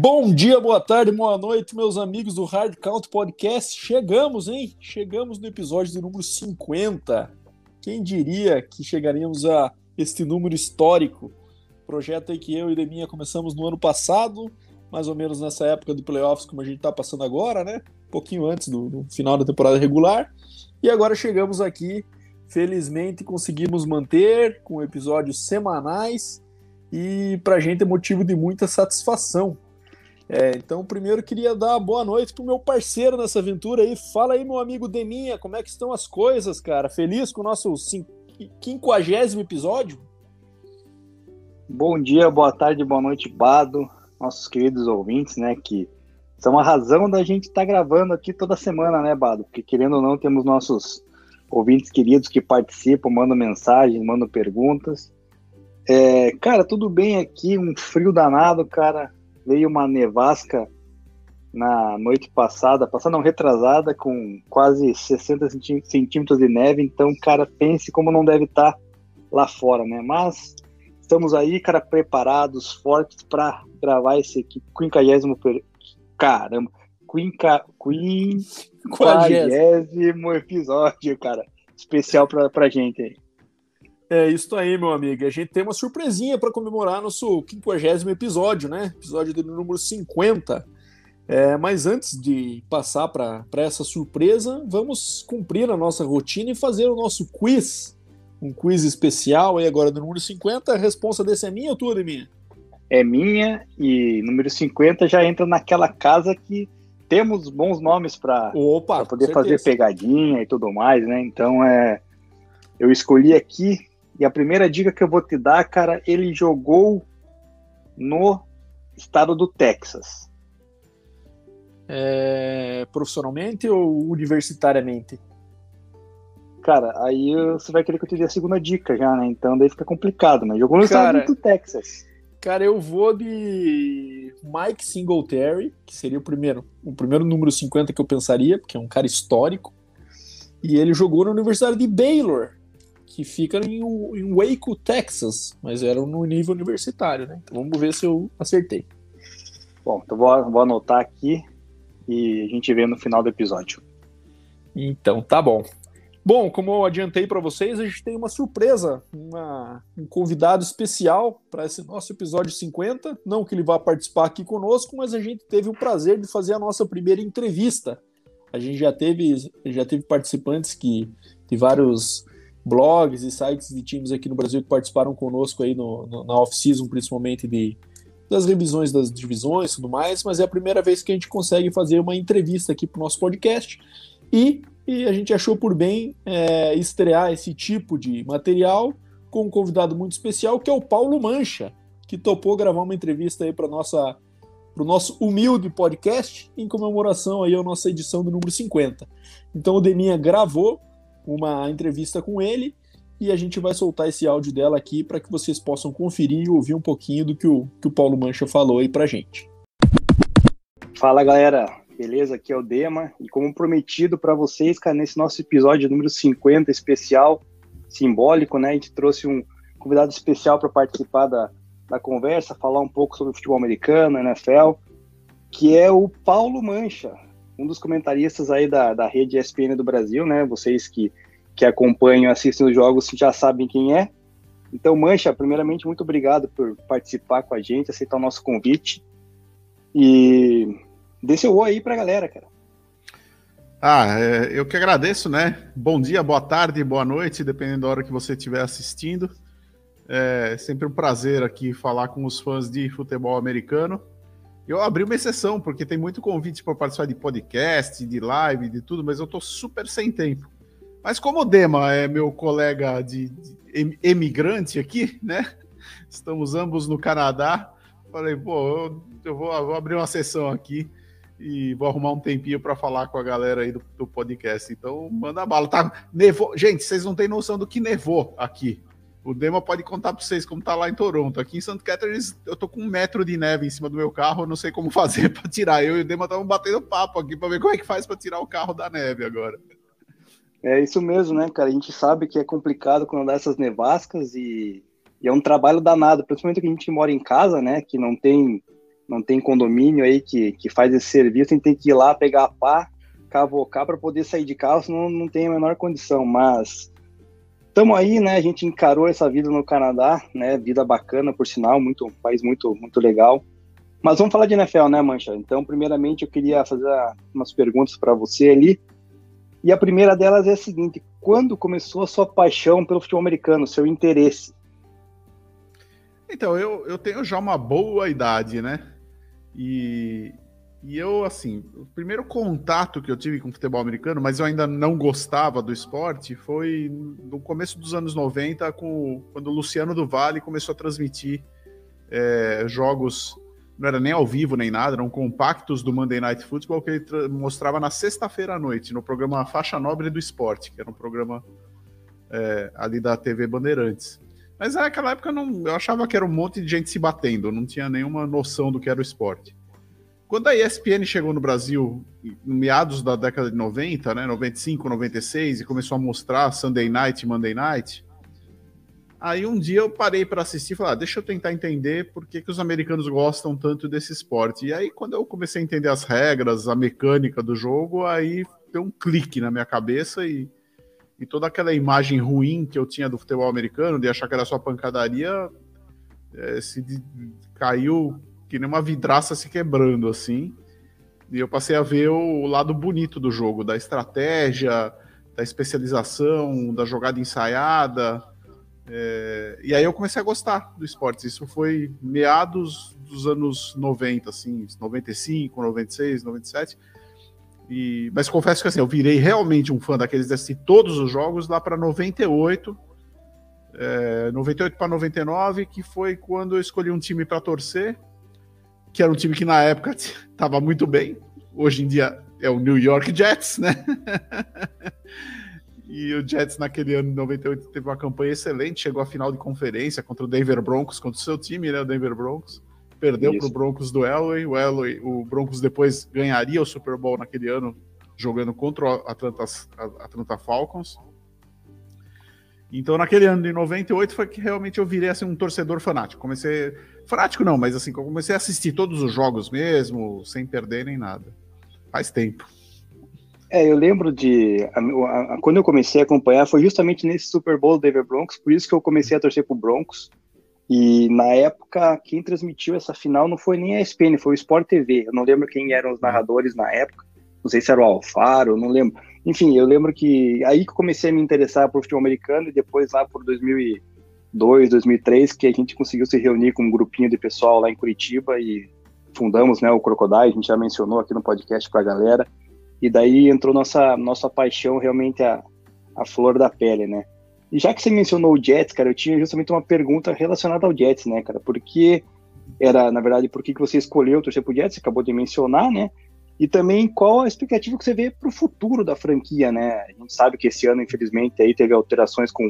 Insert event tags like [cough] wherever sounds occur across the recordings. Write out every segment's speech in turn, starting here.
Bom dia, boa tarde, boa noite, meus amigos do Hard Count Podcast. Chegamos, hein? Chegamos no episódio de número 50. Quem diria que chegaríamos a este número histórico? Projeto aí que eu e Deminha começamos no ano passado, mais ou menos nessa época do playoffs, como a gente tá passando agora, né? Um pouquinho antes do, do final da temporada regular. E agora chegamos aqui, felizmente conseguimos manter com episódios semanais e pra gente é motivo de muita satisfação é, então, primeiro queria dar boa noite pro meu parceiro nessa aventura aí. Fala aí, meu amigo Deminha, como é que estão as coisas, cara? Feliz com o nosso quinquagésimo episódio? Bom dia, boa tarde, boa noite, Bado, nossos queridos ouvintes, né, que são a razão da gente estar tá gravando aqui toda semana, né, Bado? Porque querendo ou não, temos nossos ouvintes queridos que participam, mandam mensagens, mandam perguntas. É, cara, tudo bem aqui, um frio danado, cara veio uma nevasca na noite passada, passada não, retrasada, com quase 60 centímetros de neve, então, cara, pense como não deve estar tá lá fora, né? Mas estamos aí, cara, preparados, fortes para gravar esse aqui, 50 per... caramba, 50 episódio, cara, especial pra, pra gente aí. É isso aí, meu amigo. A gente tem uma surpresinha para comemorar nosso 50 episódio, né? Episódio do número 50. É, mas antes de passar para essa surpresa, vamos cumprir a nossa rotina e fazer o nosso quiz. Um quiz especial aí agora do número 50. A resposta desse é minha ou tua, é minha? É minha e número 50 já entra naquela casa que temos bons nomes para poder fazer pegadinha e tudo mais, né? Então é eu escolhi aqui e a primeira dica que eu vou te dar, cara, ele jogou no estado do Texas. É, profissionalmente ou universitariamente? Cara, aí você vai querer que eu te dê a segunda dica já, né? Então daí fica complicado, né? Jogou no cara, estado do Texas. Cara, eu vou de Mike Singletary, que seria o primeiro, o primeiro número 50 que eu pensaria, porque é um cara histórico. E ele jogou na Universidade de Baylor, que fica em, em Waco, Texas, mas era no nível universitário, né? Então vamos ver se eu acertei. Bom, então vou, vou anotar aqui e a gente vê no final do episódio. Então tá bom. Bom, como eu adiantei para vocês, a gente tem uma surpresa, uma, um convidado especial para esse nosso episódio 50. Não que ele vá participar aqui conosco, mas a gente teve o prazer de fazer a nossa primeira entrevista. A gente já teve, já teve participantes que de vários blogs e sites de times aqui no Brasil que participaram conosco aí no, no, na off-season, principalmente de, das revisões das divisões e tudo mais, mas é a primeira vez que a gente consegue fazer uma entrevista aqui para o nosso podcast e, e, a gente achou por bem é, estrear esse tipo de material com um convidado muito especial que é o Paulo Mancha, que topou gravar uma entrevista aí para nossa para o nosso humilde podcast em comemoração aí à nossa edição do número 50. Então o Deminha gravou uma entrevista com ele e a gente vai soltar esse áudio dela aqui para que vocês possam conferir e ouvir um pouquinho do que o, que o Paulo Mancha falou aí para gente. Fala galera, beleza? Aqui é o Dema e como prometido para vocês, cara, nesse nosso episódio número 50 especial, simbólico, né? A gente trouxe um convidado especial para participar da, da conversa, falar um pouco sobre o futebol americano, NFL, que é o Paulo Mancha um dos comentaristas aí da, da rede ESPN do Brasil, né? Vocês que, que acompanham, assistem os jogos já sabem quem é. Então, Mancha, primeiramente, muito obrigado por participar com a gente, aceitar o nosso convite. E dê seu oi aí pra galera, cara. Ah, é, eu que agradeço, né? Bom dia, boa tarde, boa noite, dependendo da hora que você estiver assistindo. É sempre um prazer aqui falar com os fãs de futebol americano. Eu abri uma exceção, porque tem muito convite para participar de podcast, de live, de tudo, mas eu tô super sem tempo. Mas como o Dema é meu colega de, de emigrante aqui, né? Estamos ambos no Canadá. Falei, pô, eu, eu vou, vou, abrir uma sessão aqui e vou arrumar um tempinho para falar com a galera aí do, do, podcast. Então, manda bala. Tá, nevou. Gente, vocês não têm noção do que nevou aqui. O Dema pode contar para vocês como tá lá em Toronto. Aqui em St. Catharines, eu tô com um metro de neve em cima do meu carro, eu não sei como [laughs] fazer para tirar. Eu e o Dema estavam batendo papo aqui para ver como é que faz para tirar o carro da neve agora. É isso mesmo, né, cara? A gente sabe que é complicado quando dá essas nevascas e, e é um trabalho danado, principalmente que a gente mora em casa, né, que não tem não tem condomínio aí que, que faz esse serviço, a gente tem que ir lá pegar a pá, cavocar para poder sair de carro, senão não tem a menor condição. Mas estamos aí, né? A gente encarou essa vida no Canadá, né? Vida bacana, por sinal, muito um país muito muito legal. Mas vamos falar de NFL, né, Mancha? Então, primeiramente, eu queria fazer umas perguntas para você ali. E a primeira delas é a seguinte: quando começou a sua paixão pelo futebol americano, seu interesse? Então, eu, eu tenho já uma boa idade, né? E, e eu, assim, o primeiro contato que eu tive com o futebol americano, mas eu ainda não gostava do esporte, foi no começo dos anos 90, com, quando o Luciano do Vale começou a transmitir é, jogos, não era nem ao vivo nem nada, eram compactos do Monday Night Football que ele mostrava na sexta-feira à noite, no programa Faixa Nobre do Esporte, que era um programa é, ali da TV Bandeirantes. Mas naquela época não, eu achava que era um monte de gente se batendo, não tinha nenhuma noção do que era o esporte. Quando a ESPN chegou no Brasil, no meados da década de 90, né, 95, 96, e começou a mostrar Sunday Night, Monday Night, aí um dia eu parei para assistir e falei, ah, deixa eu tentar entender por que, que os americanos gostam tanto desse esporte. E aí, quando eu comecei a entender as regras, a mecânica do jogo, aí deu um clique na minha cabeça e, e toda aquela imagem ruim que eu tinha do futebol americano, de achar que era só pancadaria, é, se de, caiu que nem uma vidraça se quebrando assim. E eu passei a ver o lado bonito do jogo, da estratégia, da especialização, da jogada ensaiada. É... e aí eu comecei a gostar do esporte. Isso foi meados dos anos 90, assim, 95, 96, 97. E, mas confesso que assim, eu virei realmente um fã daqueles de todos os jogos lá para 98, é, 98 para 99, que foi quando eu escolhi um time para torcer que era um time que na época [laughs] estava muito bem. Hoje em dia é o New York Jets, né? [laughs] e o Jets naquele ano de 98 teve uma campanha excelente, chegou à final de conferência contra o Denver Broncos, contra o seu time, né, o Denver Broncos. Perdeu para o Broncos do Elway. O Elway, o Broncos depois ganharia o Super Bowl naquele ano jogando contra o Atlanta, Atlanta Falcons. Então, naquele ano de 98 foi que realmente eu virei assim, um torcedor fanático. Comecei. Fanático não, mas assim, comecei a assistir todos os jogos mesmo, sem perder nem nada. Faz tempo. É, eu lembro de. A, a, a, quando eu comecei a acompanhar, foi justamente nesse Super Bowl do Denver Broncos, por isso que eu comecei a torcer pro Broncos. E na época, quem transmitiu essa final não foi nem a ESPN, foi o Sport TV. Eu não lembro quem eram os narradores na época. Não sei se era o Alfaro, não lembro. Enfim, eu lembro que aí que comecei a me interessar por futebol americano e depois lá por 2002, 2003, que a gente conseguiu se reunir com um grupinho de pessoal lá em Curitiba e fundamos, né, o Crocodile, a gente já mencionou aqui no podcast para a galera. E daí entrou nossa nossa paixão realmente a, a flor da pele, né? E já que você mencionou o Jets, cara, eu tinha justamente uma pergunta relacionada ao Jets, né, cara? Porque era, na verdade, por que, que você escolheu torcer pro Jets? Você acabou de mencionar, né? E também qual a expectativa que você vê para o futuro da franquia, né? A gente sabe que esse ano, infelizmente, aí teve alterações com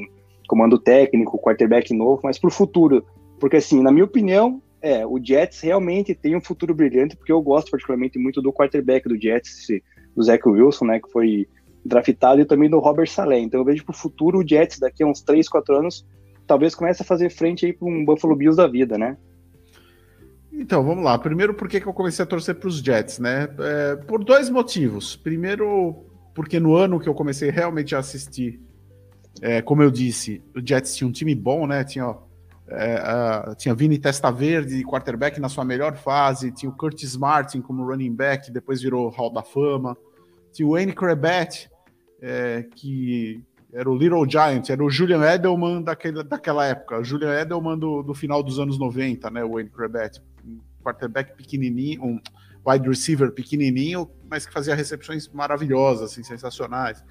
comando técnico, quarterback novo, mas para o futuro, porque assim, na minha opinião, é, o Jets realmente tem um futuro brilhante, porque eu gosto particularmente muito do quarterback do Jets, do Zach Wilson, né, que foi draftado, e também do Robert Saleh. Então eu vejo para o futuro o Jets daqui a uns 3, 4 anos, talvez comece a fazer frente aí para um Buffalo Bills da vida, né? Então, vamos lá. Primeiro, por que, que eu comecei a torcer para os Jets, né? É, por dois motivos. Primeiro, porque no ano que eu comecei realmente a assistir, é, como eu disse, o Jets tinha um time bom, né? Tinha, é, tinha Vini Testa Verde, quarterback na sua melhor fase, tinha o Curtis Martin como running back, depois virou Hall da Fama, tinha o Wayne Krebet, é, que era o Little Giant, era o Julian Edelman daquele, daquela época, o Julian Edelman do, do final dos anos 90, né? O Wayne Krebet quarterback pequenininho, um wide receiver pequenininho, mas que fazia recepções maravilhosas, assim, sensacionais.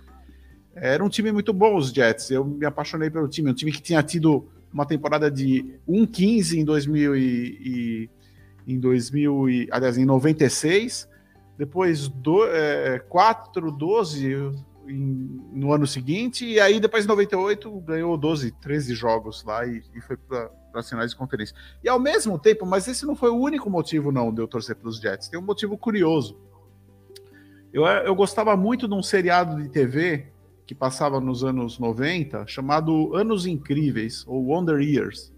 Era um time muito bom, os Jets. Eu me apaixonei pelo time. Um time que tinha tido uma temporada de 1-15 em 2000 e, e, em 2000 e, aliás, em 96. Depois do, é, 4-12 no ano seguinte. E aí, depois em 98, ganhou 12, 13 jogos lá e, e foi para para sinais de conferência. E ao mesmo tempo, mas esse não foi o único motivo, não, de eu torcer para os Jets. Tem um motivo curioso. Eu, eu gostava muito de um seriado de TV que passava nos anos 90, chamado Anos Incríveis, ou Wonder Years,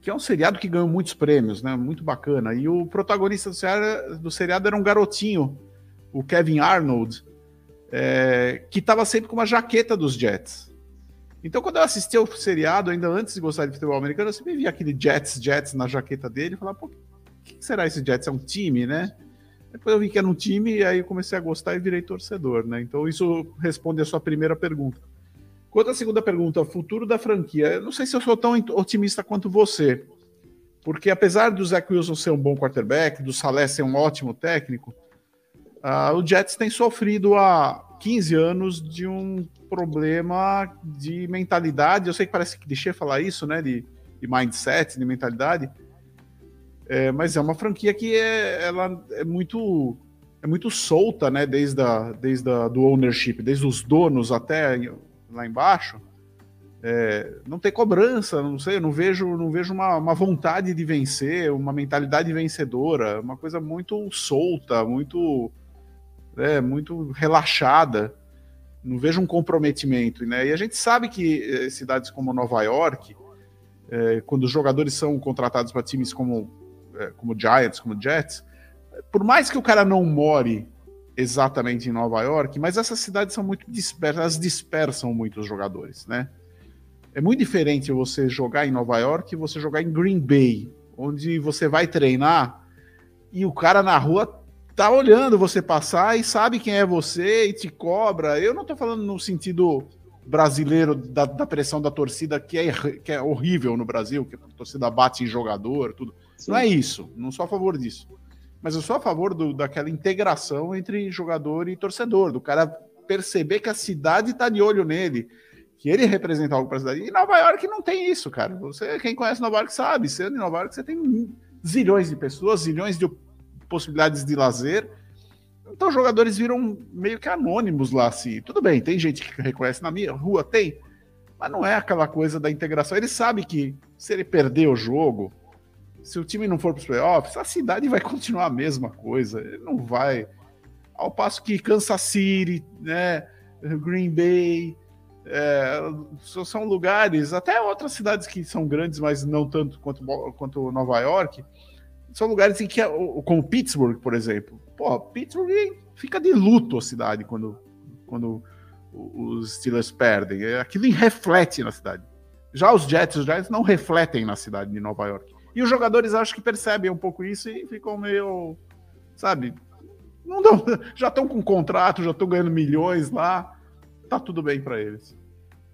que é um seriado que ganhou muitos prêmios, né? Muito bacana. E o protagonista do seriado, do seriado era um garotinho, o Kevin Arnold, é, que estava sempre com uma jaqueta dos Jets. Então, quando eu assisti o seriado, ainda antes de gostar de futebol americano, eu sempre via aquele Jets, Jets na jaqueta dele e falava, pô, o que será esse Jets? É um time, né? Depois eu vi que era um time e aí comecei a gostar e virei torcedor, né? Então, isso responde a sua primeira pergunta. Quanto à segunda pergunta, futuro da franquia, eu não sei se eu sou tão otimista quanto você, porque apesar do Zach Wilson ser um bom quarterback, do Salé ser um ótimo técnico, uh, o Jets tem sofrido há 15 anos de um problema de mentalidade. Eu sei que parece clichê falar isso, né? De, de mindset, de mentalidade. É, mas é uma franquia que é, ela é muito é muito solta, né? Desde, a, desde a, do ownership, desde os donos até lá embaixo, é, não tem cobrança, não sei, não vejo, não vejo uma, uma, vontade de vencer, uma mentalidade vencedora, uma coisa muito solta, muito, é, muito relaxada. Não vejo um comprometimento, né? E a gente sabe que é, cidades como Nova York, é, quando os jogadores são contratados para times como, como Giants, como Jets, por mais que o cara não more exatamente em Nova York, mas essas cidades são muito dispersas, elas dispersam muito os jogadores, né? É muito diferente você jogar em Nova York e você jogar em Green Bay, onde você vai treinar e o cara na rua tá olhando você passar e sabe quem é você e te cobra. Eu não tô falando no sentido brasileiro da, da pressão da torcida que é, que é horrível no Brasil, que a torcida bate em jogador, tudo. Sim. Não é isso, não sou a favor disso mas eu sou a favor do, daquela integração entre jogador e torcedor, do cara perceber que a cidade está de olho nele, que ele representa algo para a cidade. E Nova York não tem isso, cara. Você, quem conhece Nova York sabe, sendo em Nova York você tem zilhões de pessoas, zilhões de possibilidades de lazer. Então jogadores viram meio que anônimos lá, assim. Tudo bem, tem gente que reconhece na minha rua, tem, mas não é aquela coisa da integração. Ele sabe que se ele perder o jogo, se o time não for para os playoffs, a cidade vai continuar a mesma coisa. Não vai. Ao passo que Kansas City, né, Green Bay, é, são lugares, até outras cidades que são grandes, mas não tanto quanto, quanto Nova York, são lugares em que, como Pittsburgh, por exemplo, pô, Pittsburgh fica de luto a cidade quando, quando os Steelers perdem. Aquilo reflete na cidade. Já os Jets, os Giants não refletem na cidade de Nova York. E os jogadores acho que percebem um pouco isso e ficam meio, sabe, não dão, [laughs] já estão com contrato, já estão ganhando milhões lá, tá tudo bem para eles.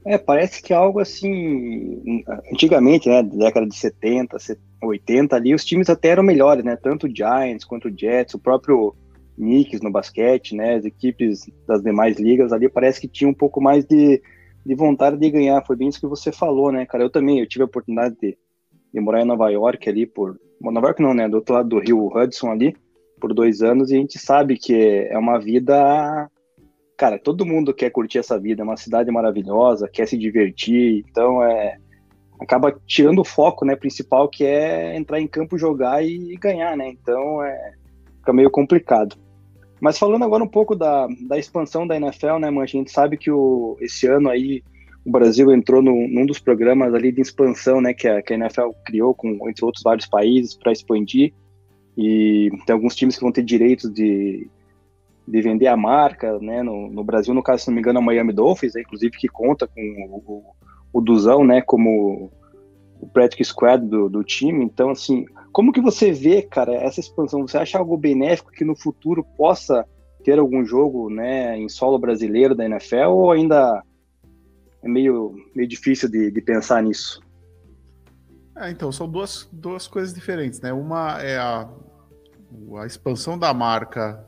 É, parece que algo assim, antigamente, né, década de 70, 80 ali, os times até eram melhores, né, tanto o Giants quanto o Jets, o próprio Knicks no basquete, né, as equipes das demais ligas ali parece que tinha um pouco mais de, de vontade de ganhar, foi bem isso que você falou, né, cara, eu também, eu tive a oportunidade de de morar em Nova York ali por. Nova York não, né? Do outro lado do rio Hudson ali, por dois anos, e a gente sabe que é uma vida. Cara, todo mundo quer curtir essa vida, é uma cidade maravilhosa, quer se divertir, então é. Acaba tirando o foco, né, principal, que é entrar em campo, jogar e ganhar, né? Então é. Fica meio complicado. Mas falando agora um pouco da, da expansão da NFL, né, Mancha? A gente sabe que o, esse ano aí o Brasil entrou no, num dos programas ali de expansão, né, que a, que a NFL criou, com, entre outros vários países, para expandir. E tem alguns times que vão ter direitos de, de vender a marca, né, no, no Brasil, no caso, se não me engano, a Miami Dolphins, né, inclusive, que conta com o, o, o Duzão, né, como o practice squad do, do time. Então, assim, como que você vê, cara, essa expansão? Você acha algo benéfico que no futuro possa ter algum jogo, né, em solo brasileiro da NFL ou ainda é meio, meio difícil de, de pensar nisso. É, então, são duas, duas coisas diferentes, né? Uma é a, a expansão da marca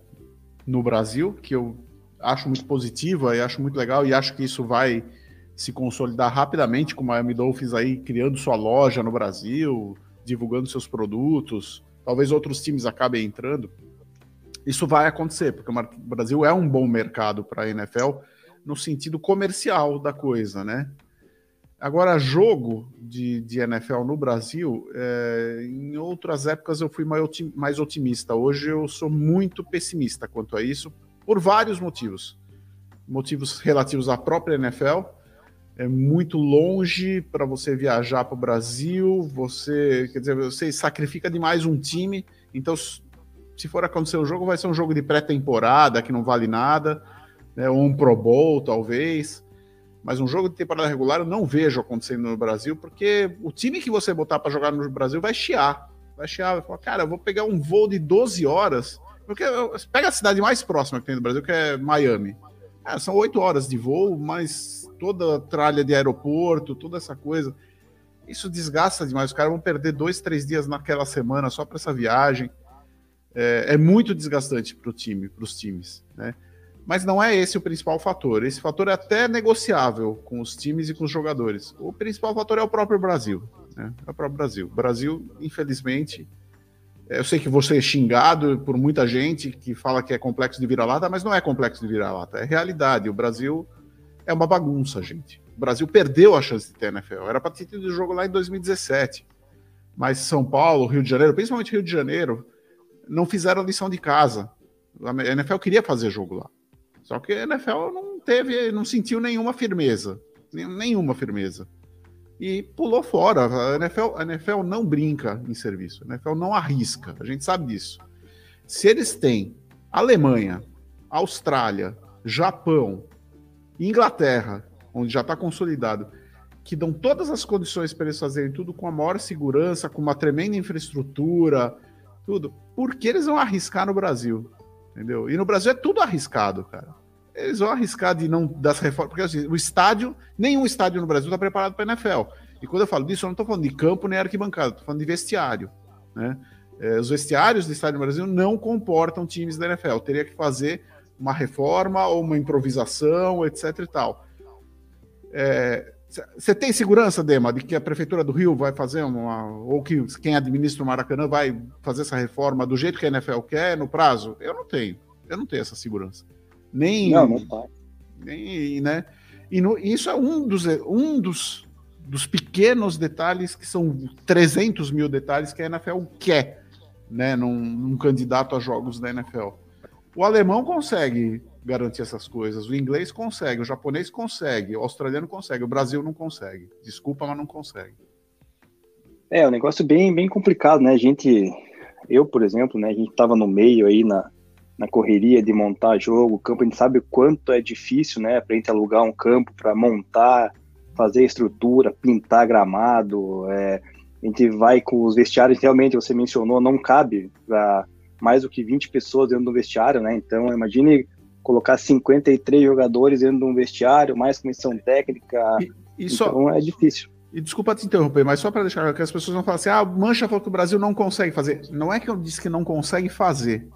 no Brasil, que eu acho muito positiva e acho muito legal, e acho que isso vai se consolidar rapidamente com o Miami Dolphins aí criando sua loja no Brasil, divulgando seus produtos, talvez outros times acabem entrando. Isso vai acontecer, porque o Brasil é um bom mercado para a NFL, no sentido comercial da coisa, né? Agora, jogo de, de NFL no Brasil, é, em outras épocas eu fui mais otimista. Hoje eu sou muito pessimista quanto a isso, por vários motivos. Motivos relativos à própria NFL, é muito longe para você viajar para o Brasil, você, quer dizer, você sacrifica demais um time, então se for acontecer o jogo, vai ser um jogo de pré-temporada que não vale nada, né, ou um Pro Bowl, talvez. Mas um jogo de temporada regular eu não vejo acontecendo no Brasil, porque o time que você botar para jogar no Brasil vai chiar. Vai chiar, vai falar, cara, eu vou pegar um voo de 12 horas. Porque pega a cidade mais próxima que tem do Brasil, que é Miami. É, são 8 horas de voo, mas toda a tralha de aeroporto, toda essa coisa. Isso desgasta demais. Os caras vão perder dois, três dias naquela semana só para essa viagem. É, é muito desgastante para o time, para os times, né? Mas não é esse o principal fator. Esse fator é até negociável com os times e com os jogadores. O principal fator é o próprio Brasil. Né? É o próprio Brasil. O Brasil, infelizmente, é, eu sei que você é xingado por muita gente que fala que é complexo de vira-lata, mas não é complexo de vira-lata, é realidade. O Brasil é uma bagunça, gente. O Brasil perdeu a chance de ter NFL. Era para ter tido o jogo lá em 2017. Mas São Paulo, Rio de Janeiro, principalmente Rio de Janeiro, não fizeram lição de casa. A NFL queria fazer jogo lá. Só que a NFL não teve, não sentiu nenhuma firmeza. Nenhuma firmeza. E pulou fora. A NFL, a NFL não brinca em serviço. A NFL não arrisca. A gente sabe disso. Se eles têm Alemanha, Austrália, Japão, Inglaterra, onde já está consolidado, que dão todas as condições para eles fazerem tudo com a maior segurança, com uma tremenda infraestrutura, tudo. Por que eles vão arriscar no Brasil? Entendeu? E no Brasil é tudo arriscado, cara. Eles vão arriscar de não das reformas, porque assim, o estádio, nenhum estádio no Brasil está preparado para NFL. E quando eu falo disso, eu não estou falando de campo nem arquibancada, estou falando de vestiário, né? É, os vestiários do estádio no Brasil não comportam times da NFL. Teria que fazer uma reforma ou uma improvisação, etc e tal. É, você tem segurança, Dema, de que a Prefeitura do Rio vai fazer uma. ou que quem administra o Maracanã vai fazer essa reforma do jeito que a NFL quer, no prazo? Eu não tenho. Eu não tenho essa segurança. Nem. Não, não tá. Nem, né? E no, isso é um dos, um dos, dos pequenos detalhes, que são 300 mil detalhes que a NFL quer, né? Num, num candidato a jogos da NFL. O alemão consegue garantir essas coisas. O inglês consegue, o japonês consegue, o australiano consegue, o Brasil não consegue. Desculpa, mas não consegue. É, um negócio bem, bem complicado, né? A gente, eu, por exemplo, né? A gente estava no meio aí na, na correria de montar jogo, campo, a gente sabe o quanto é difícil, né? Para a gente alugar um campo para montar, fazer estrutura, pintar gramado. É, a gente vai com os vestiários, realmente, você mencionou, não cabe para mais do que 20 pessoas dentro do vestiário, né? Então, imagine colocar 53 jogadores dentro de um vestiário, mais comissão técnica. E, e então só, é difícil. E desculpa te interromper, mas só para deixar que as pessoas vão falar assim: ah, Mancha falou que o Brasil não consegue fazer. Não é que eu disse que não consegue fazer,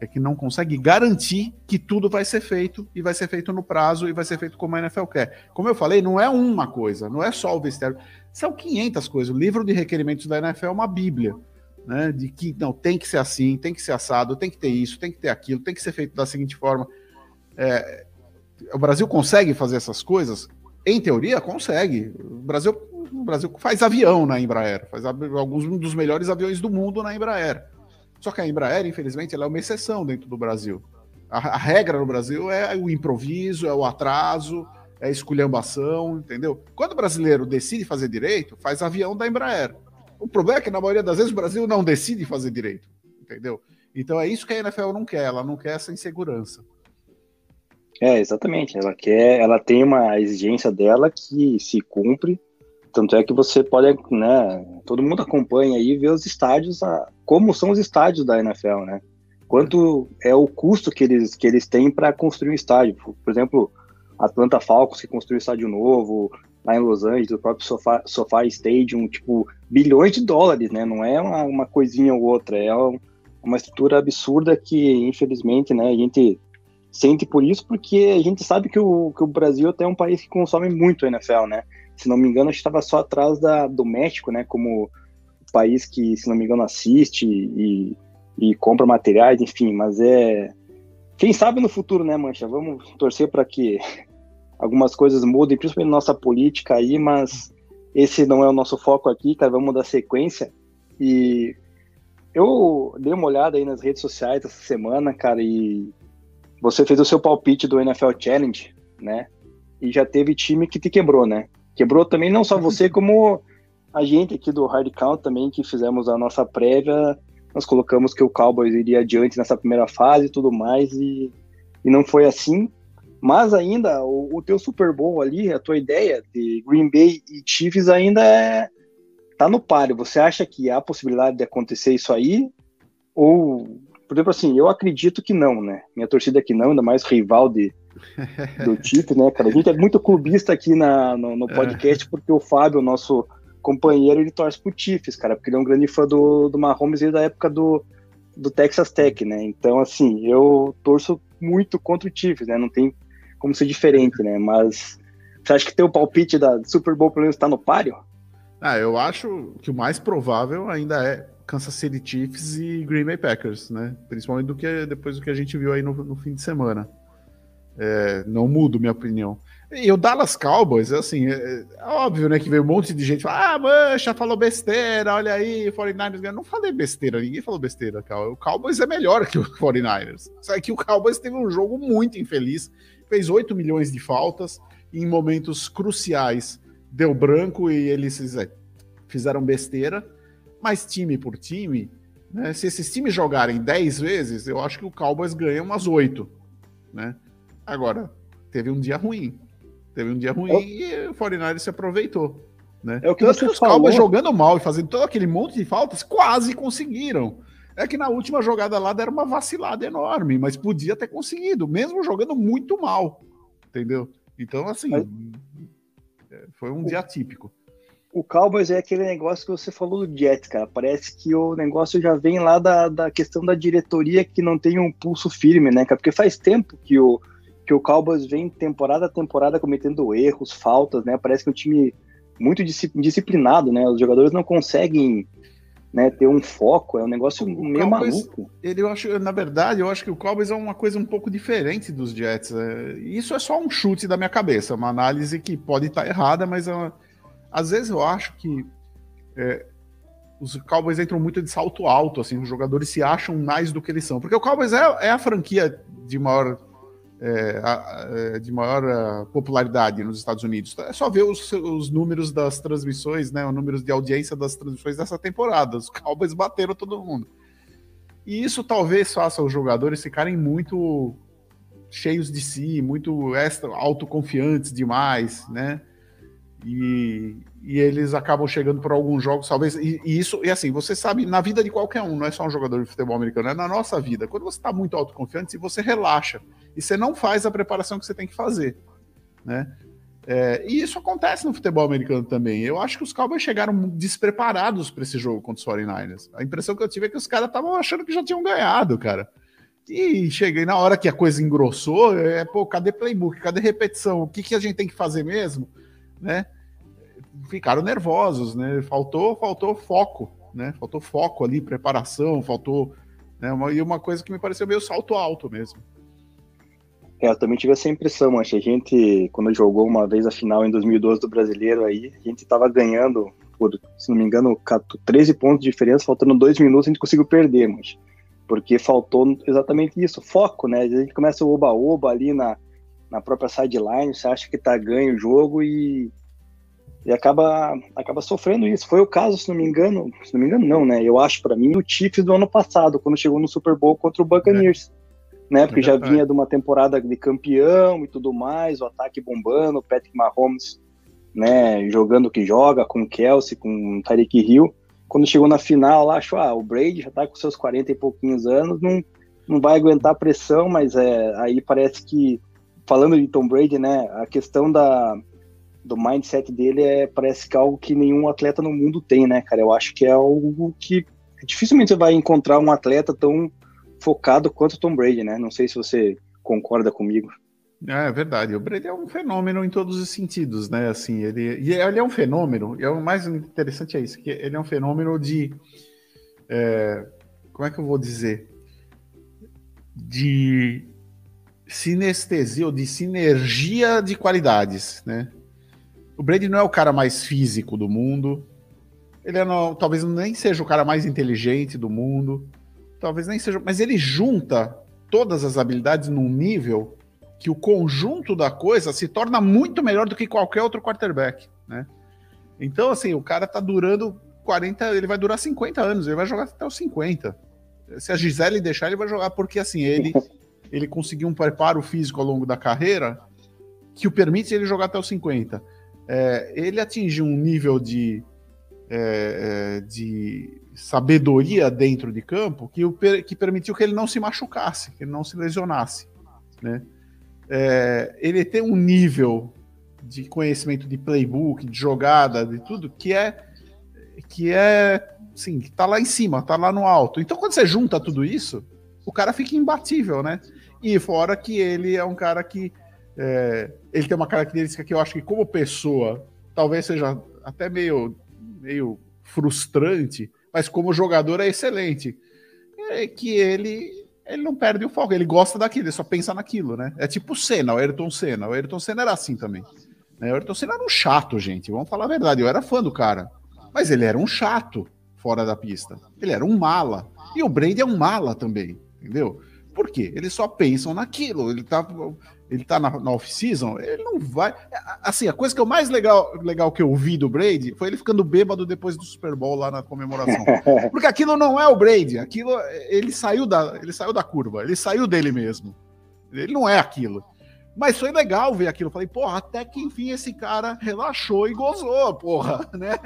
é que não consegue garantir que tudo vai ser feito e vai ser feito no prazo e vai ser feito como a NFL quer. Como eu falei, não é uma coisa, não é só o vestiário, são 500 coisas. O livro de requerimentos da NFL é uma bíblia. Né, de que não tem que ser assim, tem que ser assado, tem que ter isso, tem que ter aquilo, tem que ser feito da seguinte forma. É, o Brasil consegue fazer essas coisas? Em teoria, consegue. O Brasil, o Brasil faz avião na Embraer, faz alguns dos melhores aviões do mundo na Embraer. Só que a Embraer, infelizmente, ela é uma exceção dentro do Brasil. A, a regra no Brasil é o improviso, é o atraso, é a esculhambação, entendeu? Quando o brasileiro decide fazer direito, faz avião da Embraer. O problema é que, na maioria das vezes, o Brasil não decide fazer direito, entendeu? Então é isso que a NFL não quer, ela não quer essa insegurança. É, exatamente. Ela quer, ela tem uma exigência dela que se cumpre. Tanto é que você pode, né? Todo mundo acompanha aí e vê os estádios, a, como são os estádios da NFL, né? Quanto é o custo que eles, que eles têm para construir um estádio. Por exemplo, Atlanta Falcons que construiu um estádio novo, lá em Los Angeles, o próprio Sofa, Sofa Stadium, tipo, bilhões de dólares, né? Não é uma, uma coisinha ou outra, é uma estrutura absurda que, infelizmente, né, a gente sente por isso, porque a gente sabe que o, que o Brasil até é um país que consome muito NFL, né? Se não me engano, a gente estava só atrás da, do México, né? Como país que, se não me engano, assiste e, e compra materiais, enfim, mas é. Quem sabe no futuro, né, Mancha? Vamos torcer para que algumas coisas mudem, principalmente nossa política aí, mas esse não é o nosso foco aqui, cara. Vamos dar sequência. E eu dei uma olhada aí nas redes sociais essa semana, cara, e você fez o seu palpite do NFL Challenge, né? e já teve time que te quebrou, né? Quebrou também não só você, [laughs] como a gente aqui do Hard Count também, que fizemos a nossa prévia, nós colocamos que o Cowboys iria adiante nessa primeira fase e tudo mais, e, e não foi assim. Mas ainda, o, o teu Super Bowl ali, a tua ideia de Green Bay e Chiefs ainda é, tá no páreo. Você acha que há possibilidade de acontecer isso aí? Ou, por exemplo, assim, eu acredito que não, né? Minha torcida é que não, ainda mais rival de, [laughs] do Chiefs, né, cara? A gente é muito clubista aqui na, no, no é. podcast, porque o Fábio, nosso companheiro, ele torce pro Chiefs, cara, porque ele é um grande fã do, do Mahomes e da época do, do Texas Tech, né? Então, assim, eu torço muito contra o Chiefs, né? Não tem como ser diferente, né? Mas você acha que tem o palpite da Super Bowl pelo menos tá no páreo? Ah, eu acho que o mais provável ainda é Kansas City Chiefs e Green Bay Packers, né? Principalmente do que depois do que a gente viu aí no, no fim de semana. É, não mudo minha opinião. E o Dallas Cowboys, assim, é, é, óbvio, né, que veio um monte de gente falar, ah, mancha, falou besteira, olha aí, 49ers Eu não falei besteira, ninguém falou besteira, cara. O Cowboys é melhor que o 49ers. Só que o Cowboys teve um jogo muito infeliz, fez 8 milhões de faltas, em momentos cruciais deu branco e eles fizeram besteira, mas time por time, né, se esses times jogarem 10 vezes, eu acho que o Cowboys ganha umas 8, né? Agora, teve um dia ruim. Teve um dia ruim é e o 49 se aproveitou. Né? É o que Tanto que os falou. Cowboys jogando mal e fazendo todo aquele monte de faltas, quase conseguiram. É que na última jogada lá deram uma vacilada enorme, mas podia ter conseguido, mesmo jogando muito mal. Entendeu? Então, assim, mas... É, foi um o... dia típico. O Cowboys é aquele negócio que você falou do Jets, cara. Parece que o negócio já vem lá da, da questão da diretoria que não tem um pulso firme, né, cara? Porque faz tempo que o, que o Cowboys vem temporada a temporada cometendo erros, faltas, né? Parece que é um time muito disciplinado, né? Os jogadores não conseguem né, ter um foco, é um negócio o meio Cowboys, maluco. Ele, eu acho, na verdade, eu acho que o Cowboys é uma coisa um pouco diferente dos Jets. É, isso é só um chute da minha cabeça, uma análise que pode estar errada, mas é às vezes eu acho que é, os Cowboys entram muito de salto alto, assim, os jogadores se acham mais do que eles são, porque o Cowboys é, é a franquia de maior é, é, de maior uh, popularidade nos Estados Unidos. É só ver os, os números das transmissões, né, os números de audiência das transmissões dessa temporada. Os Cowboys bateram todo mundo. E isso talvez faça os jogadores ficarem muito cheios de si, muito extra, autoconfiantes demais, né? E, e eles acabam chegando por alguns jogos, talvez. E, e, isso, e assim, você sabe, na vida de qualquer um, não é só um jogador de futebol americano, é na nossa vida. Quando você está muito autoconfiante, você relaxa e você não faz a preparação que você tem que fazer, né? É, e isso acontece no futebol americano também. Eu acho que os Cowboys chegaram despreparados para esse jogo contra os 49ers. A impressão que eu tive é que os caras estavam achando que já tinham ganhado, cara. E cheguei na hora que a coisa engrossou, é, pô, cadê playbook? Cadê repetição? O que, que a gente tem que fazer mesmo? Né? ficaram nervosos, né? Faltou, faltou foco, né? Faltou foco ali, preparação, faltou, né? Uma, e uma coisa que me pareceu meio salto alto mesmo. É, eu também tive essa impressão, acho. A gente, quando jogou uma vez a final em 2012 do Brasileiro aí, a gente tava ganhando por, se não me engano, 13 pontos de diferença, faltando dois minutos a gente conseguiu perder, mas porque faltou exatamente isso, foco, né? A gente começa o oba-oba ali na, na própria sideline, você acha que tá ganho o jogo e e acaba, acaba sofrendo isso. Foi o caso, se não me engano, se não me engano, não, né? Eu acho para mim o Chiefs do ano passado, quando chegou no Super Bowl contra o Buccaneers. É. Né, porque já vinha de uma temporada de campeão e tudo mais, o ataque bombando, o Patrick Mahomes né, jogando o que joga, com o Kelsey, com o Tyreek Hill. Quando chegou na final, lá achou, ah, o Brady já tá com seus 40 e pouquinhos anos, não, não vai aguentar a pressão, mas é, aí parece que, falando de Tom Brady, né, a questão da, do mindset dele é parece que é algo que nenhum atleta no mundo tem, né, cara? Eu acho que é algo que dificilmente você vai encontrar um atleta tão focado quanto Tom Brady, né? Não sei se você concorda comigo. É, é verdade. O Brady é um fenômeno em todos os sentidos, né? Assim, ele, e ele é um fenômeno. E é o mais interessante é isso, que ele é um fenômeno de, é, como é que eu vou dizer, de sinestesia ou de sinergia de qualidades, né? O Brady não é o cara mais físico do mundo. Ele é talvez nem seja o cara mais inteligente do mundo. Talvez nem seja, mas ele junta todas as habilidades num nível que o conjunto da coisa se torna muito melhor do que qualquer outro quarterback, né? Então, assim, o cara tá durando 40, ele vai durar 50 anos, ele vai jogar até os 50. Se a Gisele deixar, ele vai jogar, porque assim, ele, [laughs] ele conseguiu um preparo físico ao longo da carreira que o permite ele jogar até os 50. É, ele atingiu um nível de, é, é, de sabedoria dentro de campo que, o, que permitiu que ele não se machucasse, que ele não se lesionasse. Né? É, ele tem um nível de conhecimento de playbook, de jogada, de tudo, que é que é sim, que tá lá em cima, tá lá no alto. Então, quando você junta tudo isso, o cara fica imbatível, né? E fora que ele é um cara que é, ele tem uma característica que eu acho que, como pessoa, talvez seja até meio, meio frustrante, mas como jogador é excelente. É que ele ele não perde o foco, ele gosta daquilo, ele só pensa naquilo, né? É tipo o Senna, o Ayrton Senna. O Ayrton Senna era assim também. Né? O Ayrton Senna era um chato, gente. Vamos falar a verdade. Eu era fã do cara. Mas ele era um chato fora da pista. Ele era um mala. E o Brady é um mala também, entendeu? Por quê? Eles só pensam naquilo. Ele tá, ele tá na, na off-season, ele não vai. Assim, a coisa que eu mais legal, legal que eu vi do Brady foi ele ficando bêbado depois do Super Bowl lá na comemoração. [laughs] Porque aquilo não é o Brady, aquilo ele saiu da, ele saiu da curva, ele saiu dele mesmo. Ele não é aquilo. Mas foi legal ver aquilo. Falei, porra, até que enfim esse cara relaxou e gozou, porra, [laughs] né?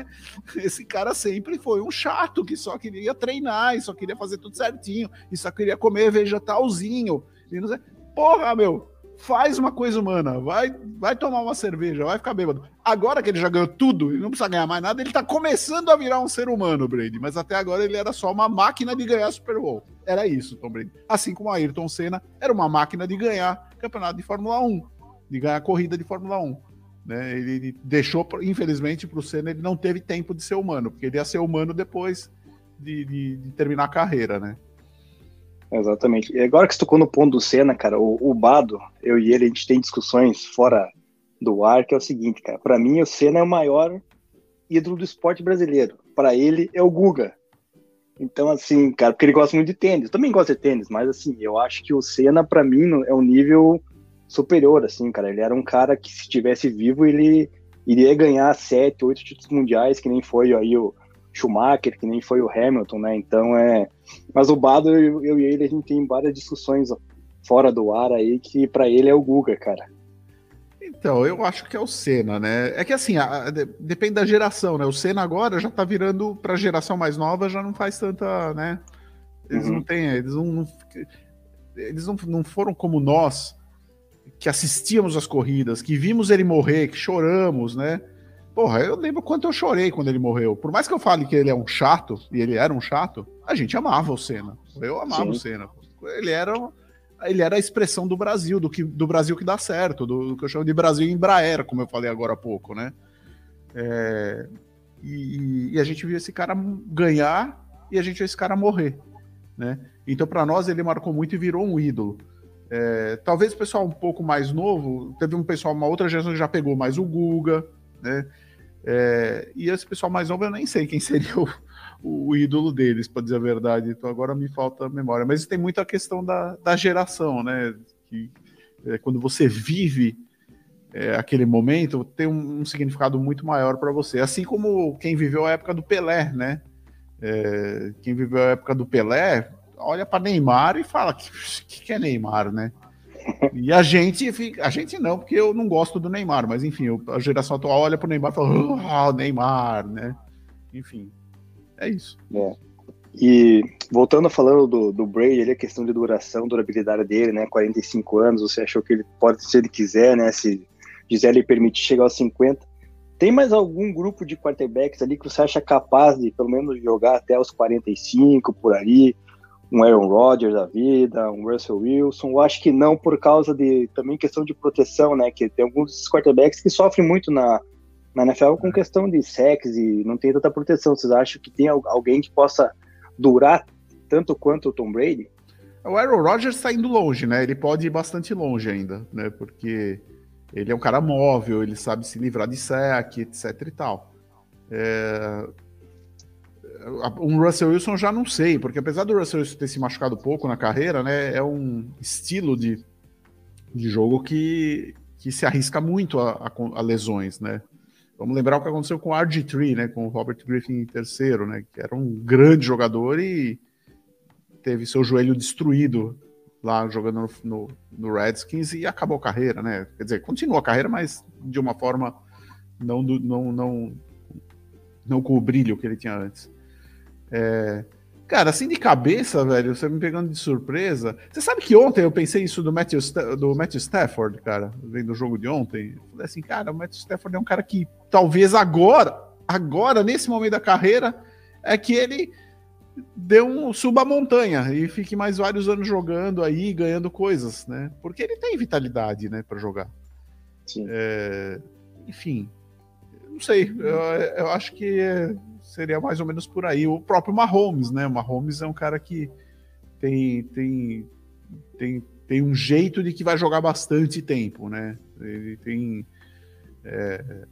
Esse cara sempre foi um chato que só queria treinar e só queria fazer tudo certinho e só queria comer vegetalzinho. E não sei. Porra, meu, faz uma coisa humana, vai, vai tomar uma cerveja, vai ficar bêbado. Agora que ele já ganhou tudo e não precisa ganhar mais nada, ele tá começando a virar um ser humano, Brady. Mas até agora ele era só uma máquina de ganhar Super Bowl. Era isso, Tom Brady. Assim como Ayrton Senna era uma máquina de ganhar campeonato de Fórmula 1, de ganhar corrida de Fórmula 1. Né? Ele deixou, infelizmente, para o Senna, ele não teve tempo de ser humano, porque ele ia ser humano depois de, de, de terminar a carreira, né? Exatamente. E agora que você tocou no ponto do Senna, cara, o, o, Bado, eu e ele, a gente tem discussões fora do ar, que é o seguinte, cara. Para mim, o Senna é o maior ídolo do esporte brasileiro. Para ele, é o Guga. Então, assim, cara, porque ele gosta muito de tênis. Eu também gosto de tênis, mas, assim, eu acho que o Senna, para mim, é um nível superior, assim, cara. Ele era um cara que, se estivesse vivo, ele iria ganhar sete, oito títulos mundiais, que nem foi aí o Schumacher, que nem foi o Hamilton, né? Então, é. Mas o Bado, eu, eu e ele, a gente tem várias discussões fora do ar aí, que para ele é o Guga, cara. Então, eu acho que é o Senna, né? É que assim, a, a, depende da geração, né? O Senna agora já tá virando pra geração mais nova, já não faz tanta, né? Eles uhum. não têm, eles não, não eles não, não foram como nós que assistíamos as corridas, que vimos ele morrer, que choramos, né? Porra, eu lembro quanto eu chorei quando ele morreu. Por mais que eu fale que ele é um chato, e ele era um chato, a gente amava o Senna. Eu amava Sim. o Senna. Ele era ele era a expressão do Brasil, do, que, do Brasil que dá certo, do, do que eu chamo de Brasil Embraer, como eu falei agora há pouco, né? É, e, e, a gente viu esse cara ganhar e a gente viu esse cara morrer, né? Então, para nós, ele marcou muito e virou um ídolo. É, talvez o pessoal um pouco mais novo, teve um pessoal, uma outra geração que já pegou mais o Guga, né? É, e esse pessoal mais novo eu nem sei quem [laughs] seria o, o ídolo deles, para dizer a verdade. Então agora me falta memória. Mas tem muita questão da, da geração, né? Que é, quando você vive é, aquele momento, tem um, um significado muito maior para você. Assim como quem viveu a época do Pelé, né? É, quem viveu a época do Pelé, olha para Neymar e fala: que, que, é Neymar, né? E a gente fica, a gente não, porque eu não gosto do Neymar, mas enfim, a geração atual olha para o Neymar e fala: ah, Neymar, né? Enfim, é isso. É. E voltando falando do, do Brady, ele, a questão de duração, durabilidade dele, né? 45 anos, você achou que ele pode, se ele quiser, né? Se Gisele permitir chegar aos 50. Tem mais algum grupo de quarterbacks ali que você acha capaz de, pelo menos, jogar até os 45 por ali? Um Aaron Rodgers da vida, um Russell Wilson? Eu acho que não, por causa de também questão de proteção, né? Que tem alguns quarterbacks que sofrem muito na, na NFL, com questão de sexo e não tem tanta proteção, vocês acham que tem alguém que possa durar tanto quanto o Tom Brady? O Aaron Rodgers está indo longe, né? Ele pode ir bastante longe ainda, né? Porque ele é um cara móvel, ele sabe se livrar de sec, etc e tal. É... Um Russell Wilson já não sei, porque apesar do Russell Wilson ter se machucado pouco na carreira, né? É um estilo de de jogo que, que se arrisca muito a, a, a lesões, né? Vamos lembrar o que aconteceu com o RG3, né? Com o Robert Griffin III, né? Que era um grande jogador e teve seu joelho destruído lá jogando no, no, no, Redskins e acabou a carreira, né? Quer dizer, continuou a carreira, mas de uma forma não, não, não, não com o brilho que ele tinha antes. É, Cara, assim de cabeça, velho, você me pegando de surpresa. Você sabe que ontem eu pensei isso do Matthew, do Matthew Stafford, cara, vendo o jogo de ontem. Eu falei assim, cara, o Matthew Stafford é um cara que talvez agora, agora, nesse momento da carreira, é que ele deu um suba a montanha e fique mais vários anos jogando aí, ganhando coisas, né? Porque ele tem vitalidade, né, para jogar. Sim. É, enfim, não sei, eu, eu acho que é, seria mais ou menos por aí. O próprio Mahomes, né? O Mahomes é um cara que tem, tem, tem, tem um jeito de que vai jogar bastante tempo, né? Ele tem é,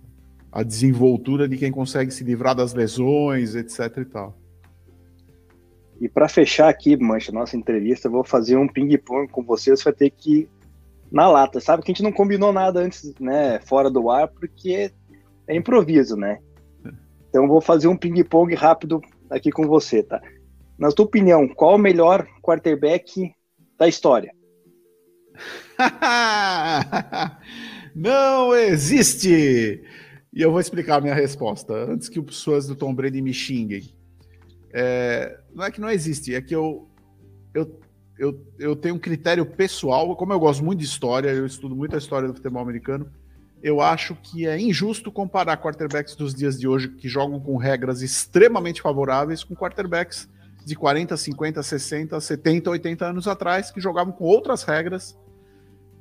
a desenvoltura de quem consegue se livrar das lesões, etc e tal. E para fechar aqui, Mancha, nossa entrevista, eu vou fazer um ping-pong com você. Você vai ter que na lata. Sabe que a gente não combinou nada antes, né? Fora do ar, porque é improviso, né? Então vou fazer um ping-pong rápido aqui com você, tá? Na tua opinião, qual o melhor quarterback da história? [laughs] Não existe! E eu vou explicar a minha resposta antes que fãs do Tom Brady me xinguem. É, não é que não existe, é que eu, eu, eu, eu tenho um critério pessoal, como eu gosto muito de história, eu estudo muito a história do futebol americano, eu acho que é injusto comparar quarterbacks dos dias de hoje que jogam com regras extremamente favoráveis com quarterbacks de 40, 50, 60, 70, 80 anos atrás que jogavam com outras regras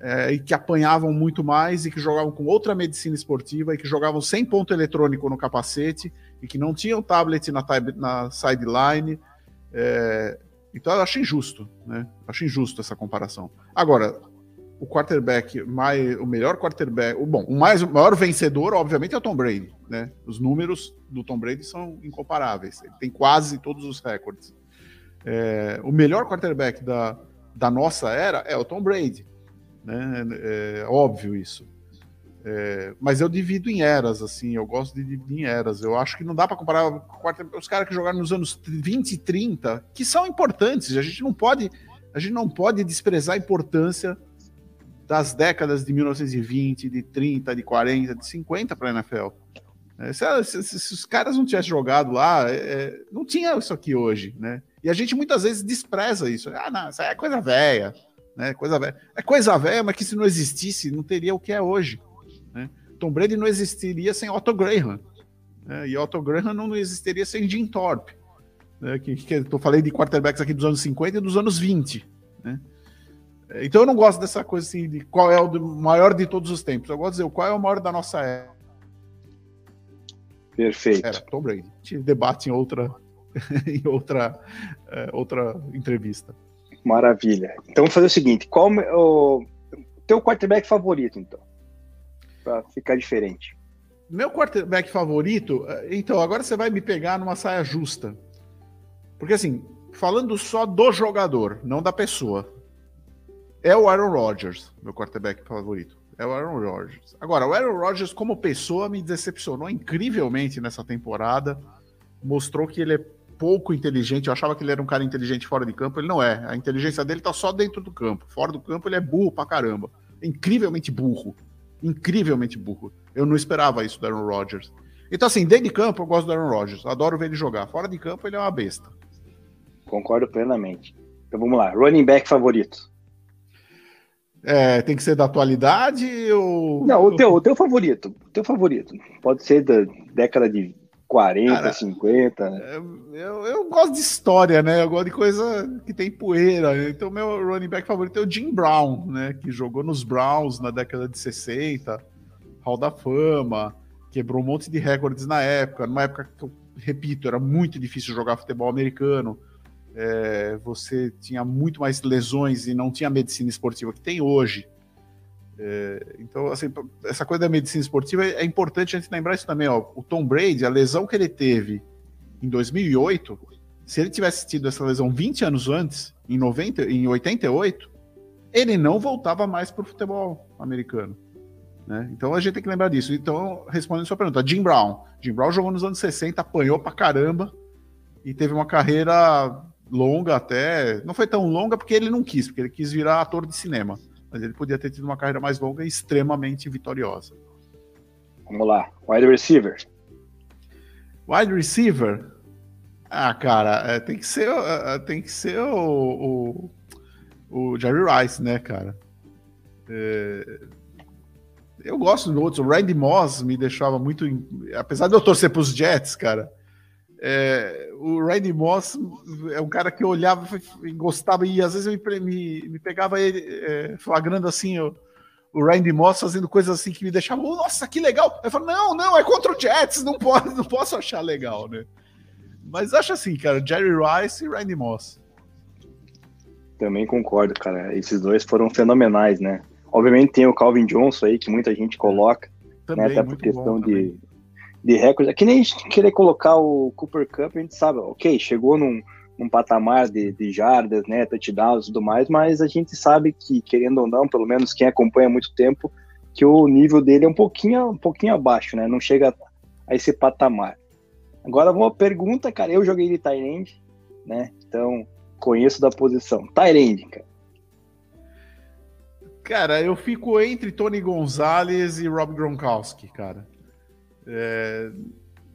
é, e que apanhavam muito mais e que jogavam com outra medicina esportiva e que jogavam sem ponto eletrônico no capacete e que não tinham tablet na, na sideline. É, então eu acho injusto, né? Acho injusto essa comparação. Agora, o quarterback mais o melhor quarterback, o bom, o mais o maior vencedor, obviamente, é o Tom Brady, né? Os números do Tom Brady são incomparáveis. Ele tem quase todos os recordes. É, o melhor quarterback da, da nossa era é o Tom Brady, né? É, óbvio isso. É, mas eu divido em eras, assim, eu gosto de dividir em eras. Eu acho que não dá para comparar os caras que jogaram nos anos 20 e 30, que são importantes. A gente não pode, a gente não pode desprezar a importância das décadas de 1920, de 30, de 40, de 50 para a NFL. Se, se, se, os caras não tivessem jogado lá, é, é, não tinha isso aqui hoje, né? E a gente muitas vezes despreza isso. Ah, não, isso é coisa velha, né? Coisa velha. É coisa velha, mas que se não existisse, não teria o que é hoje. Né? Tom Brady não existiria sem Otto Graham. Né? E Otto Graham não existiria sem Jim Thorpe. Né? Que, que eu falei de quarterbacks aqui dos anos 50 e dos anos 20. Né? Então eu não gosto dessa coisa assim de qual é o maior de todos os tempos. Eu gosto de dizer qual é o maior da nossa era. Perfeito. Era Tom Brady. A gente debate em outra, [laughs] em outra, é, outra entrevista. Maravilha. Então vamos fazer o seguinte: qual o teu quarterback favorito, então? Para ficar diferente. Meu quarterback favorito, é, então, agora você vai me pegar numa saia justa. Porque assim, falando só do jogador, não da pessoa. É o Aaron Rodgers, meu quarterback favorito. É o Aaron Rodgers. Agora, o Aaron Rodgers, como pessoa, me decepcionou incrivelmente nessa temporada. Mostrou que ele é pouco inteligente. Eu achava que ele era um cara inteligente fora de campo. Ele não é. A inteligência dele tá só dentro do campo. Fora do campo, ele é burro pra caramba. É incrivelmente burro. Incrivelmente burro. Eu não esperava isso do Aaron Rodgers. Então, assim, dentro de campo, eu gosto do Aaron Rodgers. Adoro ver ele jogar. Fora de campo, ele é uma besta. Concordo plenamente. Então vamos lá. Running back favorito. É, tem que ser da atualidade ou. Não, o teu, o teu favorito. O teu favorito. Pode ser da década de 40, Cara, 50. Né? Eu, eu gosto de história, né? Eu gosto de coisa que tem poeira. Então, meu running back favorito é o Jim Brown, né? Que jogou nos Browns na década de 60, Hall da Fama, quebrou um monte de recordes na época. Numa época que eu repito, era muito difícil jogar futebol americano é, você tinha muito mais lesões e não tinha a medicina esportiva que tem hoje. É, então, assim, essa coisa da medicina esportiva é, importante a gente lembrar isso também. Ó. O Tom Brady, a lesão que ele teve em 2008, se ele tivesse tido essa lesão 20 anos antes, em, 90, em 88, ele não voltava mais para o futebol americano. Né? Então a gente tem que lembrar disso. Então, respondendo a sua pergunta, Jim Brown. Jim Brown jogou nos anos 60, apanhou pra caramba e teve uma carreira longa até. Não foi tão longa porque ele não quis, porque ele quis virar ator de cinema. Mas ele podia ter tido uma carreira mais longa e extremamente vitoriosa. Vamos lá, wide receiver. Wide receiver? Ah, cara, é, tem que ser, é, tem que ser o, o, o Jerry Rice, né, cara? É, eu gosto de outros. O Randy Moss me deixava muito. Apesar de eu torcer para os Jets, cara. É, o Randy Moss é um cara que eu olhava e gostava, e às vezes eu me, me pegava ele é, flagrando assim o, o Randy Moss fazendo coisas assim que me deixavam, oh, nossa, que legal. Eu falo, não, não, é contra o Jets, não, pode, [laughs] não posso achar legal, né? Mas acho assim, cara, Jerry Rice e Randy Moss. Também concordo, cara. Esses dois foram fenomenais, né? Obviamente tem o Calvin Johnson aí, que muita gente coloca, também, né, até por questão de, de recorde. É que nem querer colocar o Cooper Cup, a gente sabe, ok, chegou num, num patamar de, de jardas, né, touchdowns e tudo mais, mas a gente sabe que, querendo ou não, pelo menos quem acompanha há muito tempo, que o nível dele é um pouquinho, um pouquinho abaixo, né, não chega a esse patamar. Agora, uma pergunta, cara, eu joguei de Tyrande, né, então conheço da posição. Tyrande, cara. Cara, eu fico entre Tony Gonzalez e Rob Gronkowski, cara. É...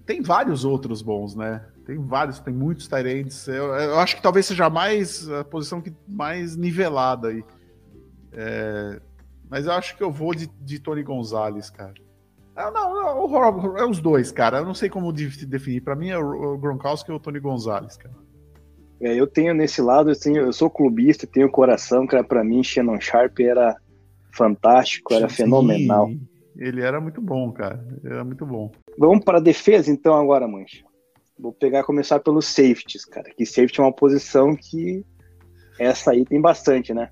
Tem vários outros bons, né? Tem vários, tem muitos Tyrants. Eu, eu, acho que talvez seja mais a posição que mais nivelada aí. É... Mas eu acho que eu vou de, de Tony Gonzalez, cara. Ah, não, não, o, é os dois, cara. Eu não sei como definir. Para mim é o Gronkowski ou o Tony Gonzalez, cara. É, eu tenho nesse lado, assim, eu sou clubista, tenho coração, cara, para mim Shannon Sharp era fantástico, era Sim, fenomenal. Ele era muito bom, cara, ele era muito bom. Vamos para a defesa então agora, Mancha. Vou pegar começar pelos safeties, cara, que safety é uma posição que essa aí tem bastante, né?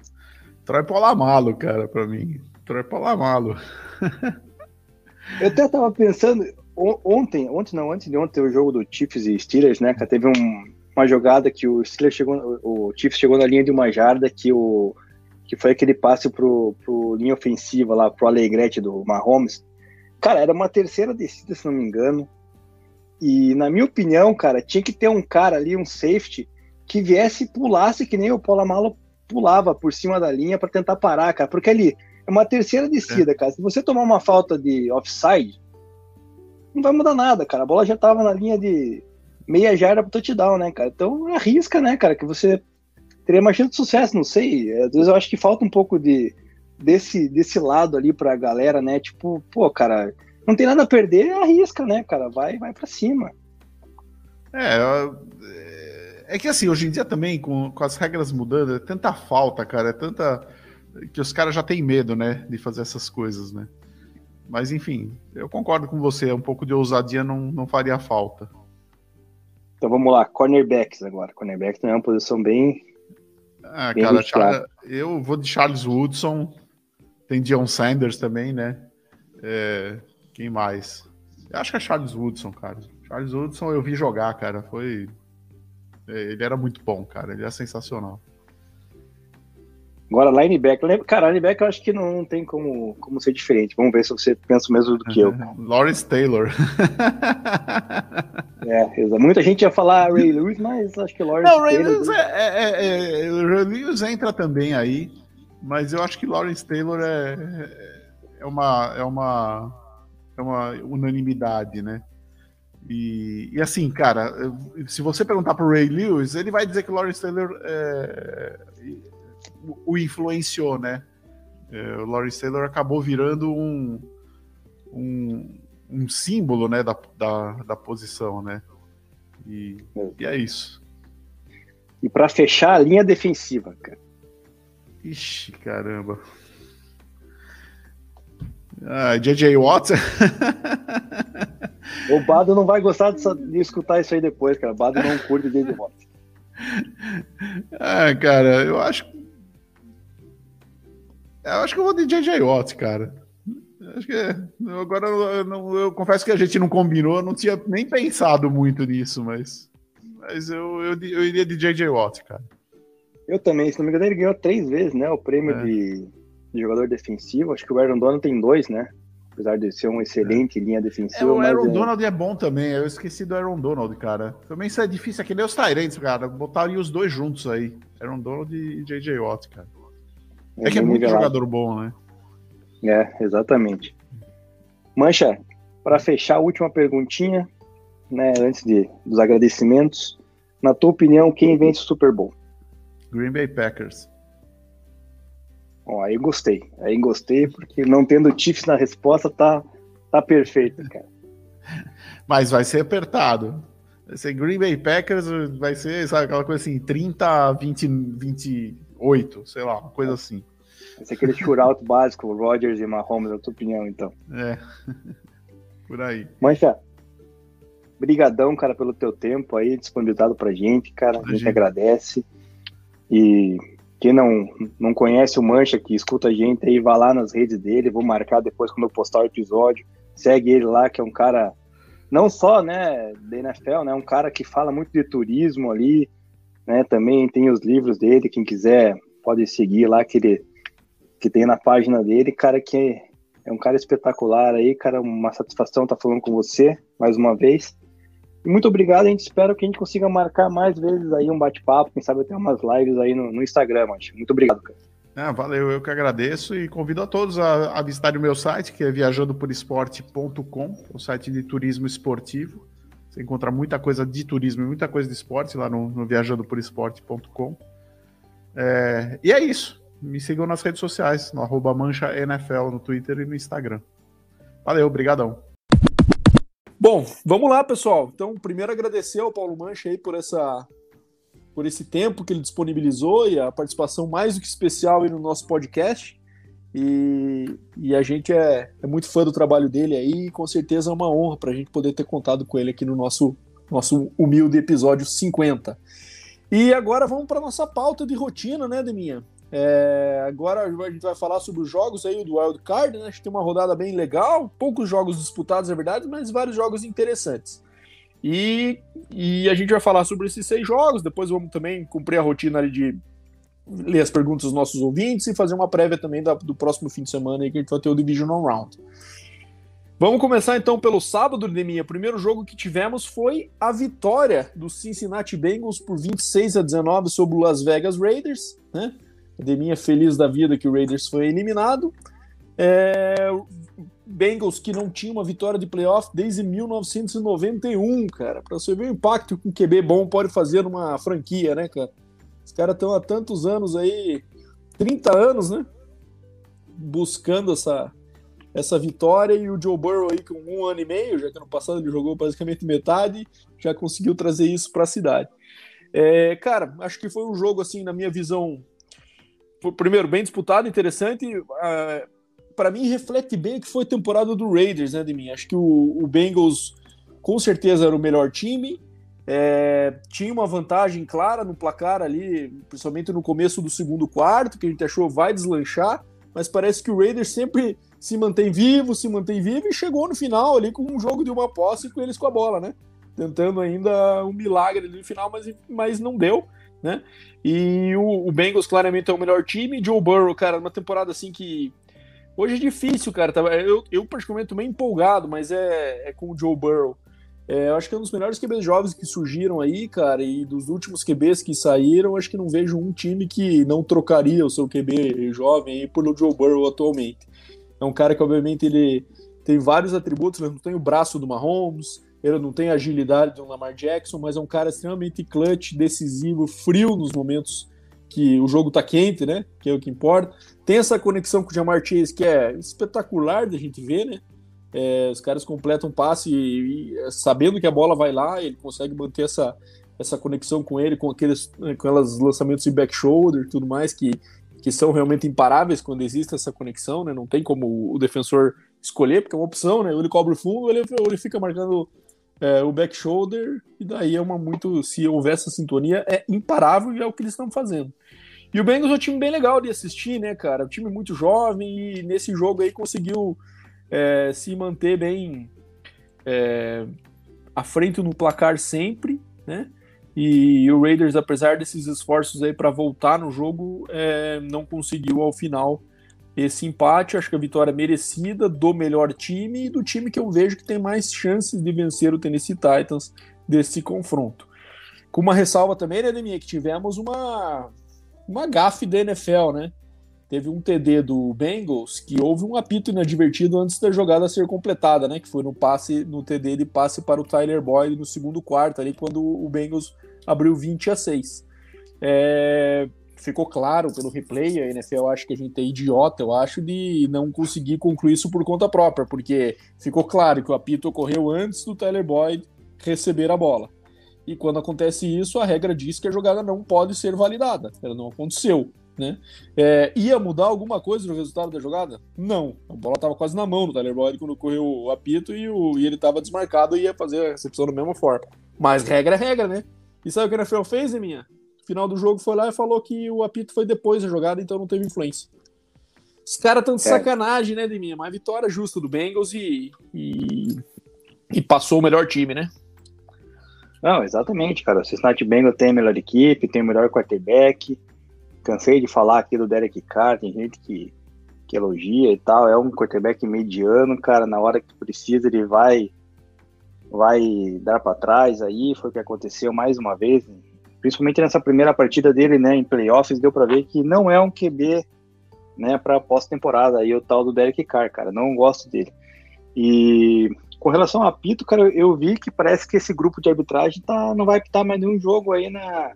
Troy Polamalo, cara, para mim. Troy Polamalo. [laughs] eu até tava pensando, ontem, ontem não, antes de ontem, o jogo do Chiefs e Steelers, né, cara, teve um uma jogada que o Steelers chegou, o Chiefs chegou na linha de uma jarda que o que foi aquele passe pro, pro linha ofensiva lá, pro Alegrete do Mahomes. Cara, era uma terceira descida, se não me engano. E na minha opinião, cara, tinha que ter um cara ali, um safety, que viesse e pulasse que nem o Malo pulava por cima da linha para tentar parar, cara. Porque ali é uma terceira descida, é. cara. Se você tomar uma falta de offside, não vai mudar nada, cara. A bola já tava na linha de meia jarda pro touchdown, né, cara? Então arrisca, né, cara, que você teria mais chance de sucesso, não sei. Às vezes eu acho que falta um pouco de desse, desse lado ali pra galera, né? Tipo, pô, cara, não tem nada a perder, arrisca, né, cara? Vai, vai para cima. É, é que assim, hoje em dia também, com, com as regras mudando, é tanta falta, cara, é tanta. que os caras já têm medo, né, de fazer essas coisas, né? Mas enfim, eu concordo com você, um pouco de ousadia não, não faria falta. Então vamos lá, cornerbacks agora. Cornerbacks também é uma posição bem. Ah, bem cara, Charles, eu vou de Charles Woodson. Tem Dion Sanders também, né? É, quem mais? Eu acho que é Charles Woodson, cara. Charles Woodson eu vi jogar, cara. Foi. É, ele era muito bom, cara. Ele é sensacional. Agora, linebacker. Cara, linebacker eu acho que não tem como, como ser diferente. Vamos ver se você pensa o mesmo do que eu. [laughs] Lawrence Taylor. [laughs] é, muita gente ia falar Ray Lewis, mas acho que Lawrence não, Ray Taylor. Lewis é, é, é, é, Ray Lewis entra também aí, mas eu acho que Lawrence Taylor é, é, uma, é, uma, é uma unanimidade, né? E, e, assim, cara, se você perguntar para o Ray Lewis, ele vai dizer que Lawrence Taylor é, o influenciou, né? É, o Lawrence Taylor acabou virando um, um, um símbolo né, da, da, da, posição, né? E, e é isso. E para fechar a linha defensiva, cara. Ixi, caramba. Ah, JJ Watt. [laughs] o Bado não vai gostar de, de, escutar isso aí depois, cara. O Bado não curte JJ Watt. Ah, cara, eu acho eu acho que eu vou de JJ Watt, cara. Acho que agora eu, não, eu, confesso que a gente não combinou, não tinha nem pensado muito nisso, mas, mas eu, eu, eu iria de JJ Watt, cara. Eu também, se não me engano, ele ganhou três vezes, né? O prêmio é. de, de, jogador defensivo. Acho que o Aaron Donald tem dois, né? Apesar de ser um excelente é. linha defensiva. É, o Aaron é... Donald é bom também. Eu esqueci do Aaron Donald, cara. Também isso é difícil. É que nem os Tyrants, cara. Botaria os dois juntos aí. Aaron Donald e J.J. Watt, cara. É, é que é muito nivelado. jogador bom, né? É, exatamente. Mancha, para fechar a última perguntinha, né, antes de, dos agradecimentos, na tua opinião, quem vence o Super Bowl? Green Bay Packers. Bom, aí gostei. Aí gostei, porque não tendo Chiefs na resposta tá, tá perfeito, cara. [laughs] Mas vai ser apertado. Vai ser Green Bay Packers, vai ser, sabe, aquela coisa assim, 30, 20, 28, sei lá, uma coisa assim. Vai ser aquele shootout [laughs] básico, Rodgers e Mahomes, na tua opinião, então. É, [laughs] por aí. Mancha, brigadão, cara, pelo teu tempo aí, disponibilizado pra gente, cara, a gente agradece. E quem não, não conhece o Mancha, que escuta a gente aí, vá lá nas redes dele, vou marcar depois quando eu postar o episódio. Segue ele lá, que é um cara, não só, né, da NFL, né, um cara que fala muito de turismo ali, né, também tem os livros dele, quem quiser pode seguir lá, que ele que tem na página dele, cara, que é, um cara espetacular aí, cara, uma satisfação estar tá falando com você mais uma vez. E muito obrigado, a gente espera que a gente consiga marcar mais vezes aí um bate-papo, quem sabe até umas lives aí no, no Instagram, acho. Muito obrigado, cara. Ah, valeu, eu que agradeço e convido a todos a, a visitarem o meu site, que é viajandoporesporte.com, o site de turismo esportivo. Você encontra muita coisa de turismo e muita coisa de esporte lá no, no viajandoporesporte.com. É, e é isso. Me sigam nas redes sociais, no arroba mancha NFL no Twitter e no Instagram. Valeu, obrigadão. Bom, vamos lá, pessoal. Então, primeiro agradecer ao Paulo Mancha aí por essa por esse tempo que ele disponibilizou e a participação mais do que especial aí no nosso podcast. E, e a gente é, é, muito fã do trabalho dele aí e com certeza é uma honra para a gente poder ter contado com ele aqui no nosso, nosso humilde episódio 50. E agora vamos para nossa pauta de rotina, né, Deminha? É, agora a gente vai falar sobre os jogos aí do Wild Card, né? A gente tem uma rodada bem legal, poucos jogos disputados, é verdade, mas vários jogos interessantes. E, e a gente vai falar sobre esses seis jogos, depois vamos também cumprir a rotina ali de ler as perguntas dos nossos ouvintes e fazer uma prévia também da, do próximo fim de semana aí que a gente vai ter o Divisional Round. Vamos começar então pelo sábado, Deminha. O primeiro jogo que tivemos foi a vitória do Cincinnati Bengals por 26 a 19 sobre o Las Vegas Raiders, né? Deminha feliz da vida que o Raiders foi eliminado. É, Bengals que não tinha uma vitória de playoff desde 1991, cara. Para você ver o impacto que um QB bom pode fazer numa franquia, né, cara? Os caras estão há tantos anos aí, 30 anos, né? Buscando essa, essa vitória e o Joe Burrow aí com um ano e meio, já que ano passado ele jogou basicamente metade, já conseguiu trazer isso para a cidade. É, cara, acho que foi um jogo assim, na minha visão, primeiro, bem disputado, interessante. Uh, para mim, reflete bem que foi a temporada do Raiders, né, de mim. Acho que o, o Bengals com certeza era o melhor time. É, tinha uma vantagem clara no placar ali, principalmente no começo do segundo quarto, que a gente achou vai deslanchar, mas parece que o Raiders sempre se mantém vivo, se mantém vivo e chegou no final ali com um jogo de uma posse com eles com a bola, né? Tentando ainda um milagre ali no final, mas, mas não deu né? E o, o Bengals claramente é o melhor time. Joe Burrow, cara, uma temporada assim que hoje é difícil, cara. Eu, eu particularmente meio empolgado, mas é, é com o Joe Burrow. É, eu acho que é um dos melhores QBs jovens que surgiram aí, cara, e dos últimos QBs que saíram, acho que não vejo um time que não trocaria o seu QB jovem aí pelo Joe Burrow atualmente. É um cara que, obviamente, ele tem vários atributos, não tem o braço do Mahomes, ele não tem a agilidade do Lamar Jackson, mas é um cara extremamente clutch, decisivo, frio nos momentos que o jogo tá quente, né? Que é o que importa. Tem essa conexão com o Jamar Chase que é espetacular da gente ver, né? É, os caras completam passe e, e, sabendo que a bola vai lá, ele consegue manter essa, essa conexão com ele, com aqueles com aqueles lançamentos de back shoulder e tudo mais que, que são realmente imparáveis quando existe essa conexão, né? Não tem como o defensor escolher, porque é uma opção, né? Ou ele cobre o fundo ou ele, ou ele fica marcando é, o back shoulder, e daí é uma muito. Se houver essa sintonia, é imparável e é o que eles estão fazendo. E o Bengals é um time bem legal de assistir, né, cara? Um time muito jovem e nesse jogo aí conseguiu é, se manter bem é, à frente no placar sempre, né? E o Raiders, apesar desses esforços aí para voltar no jogo, é, não conseguiu ao final esse empate. Acho que a vitória merecida do melhor time e do time que eu vejo que tem mais chances de vencer o Tennessee Titans desse confronto. Com uma ressalva também, né, Deminha, que tivemos uma, uma gafe da NFL, né? Teve um TD do Bengals que houve um apito inadvertido antes da jogada ser completada, né? Que foi no passe, no TD de passe para o Tyler Boyd no segundo quarto, ali quando o Bengals abriu 20 a 6. É, ficou claro pelo replay, a NFL acho que a gente é idiota, eu acho, de não conseguir concluir isso por conta própria, porque ficou claro que o apito ocorreu antes do Tyler Boyd receber a bola. E quando acontece isso, a regra diz que a jogada não pode ser validada. Ela não aconteceu. Né? É, ia mudar alguma coisa no resultado da jogada? Não. A bola estava quase na mão do Tyler Boyd quando correu o apito e, o, e ele estava desmarcado e ia fazer a recepção da mesma forma. Mas regra é regra, né? E sabe o que a NFL fez, minha? Final do jogo foi lá e falou que o apito foi depois da jogada, então não teve influência. Os caras estão de é. sacanagem, né, Deminha? Mas vitória justa do Bengals e, e, e, passou o melhor time, né? Não, exatamente, cara. O Cincinnati Bengals tem a melhor equipe, tem o melhor quarterback, cansei de falar aqui do Derek Carr, tem gente que, que elogia e tal, é um quarterback mediano, cara, na hora que precisa ele vai vai dar para trás aí, foi o que aconteceu mais uma vez, principalmente nessa primeira partida dele, né, em playoffs, deu para ver que não é um QB, né, para pós-temporada aí o tal do Derek Carr, cara, não gosto dele. E com relação ao apito, cara, eu vi que parece que esse grupo de arbitragem tá, não vai apitar mais nenhum jogo aí na,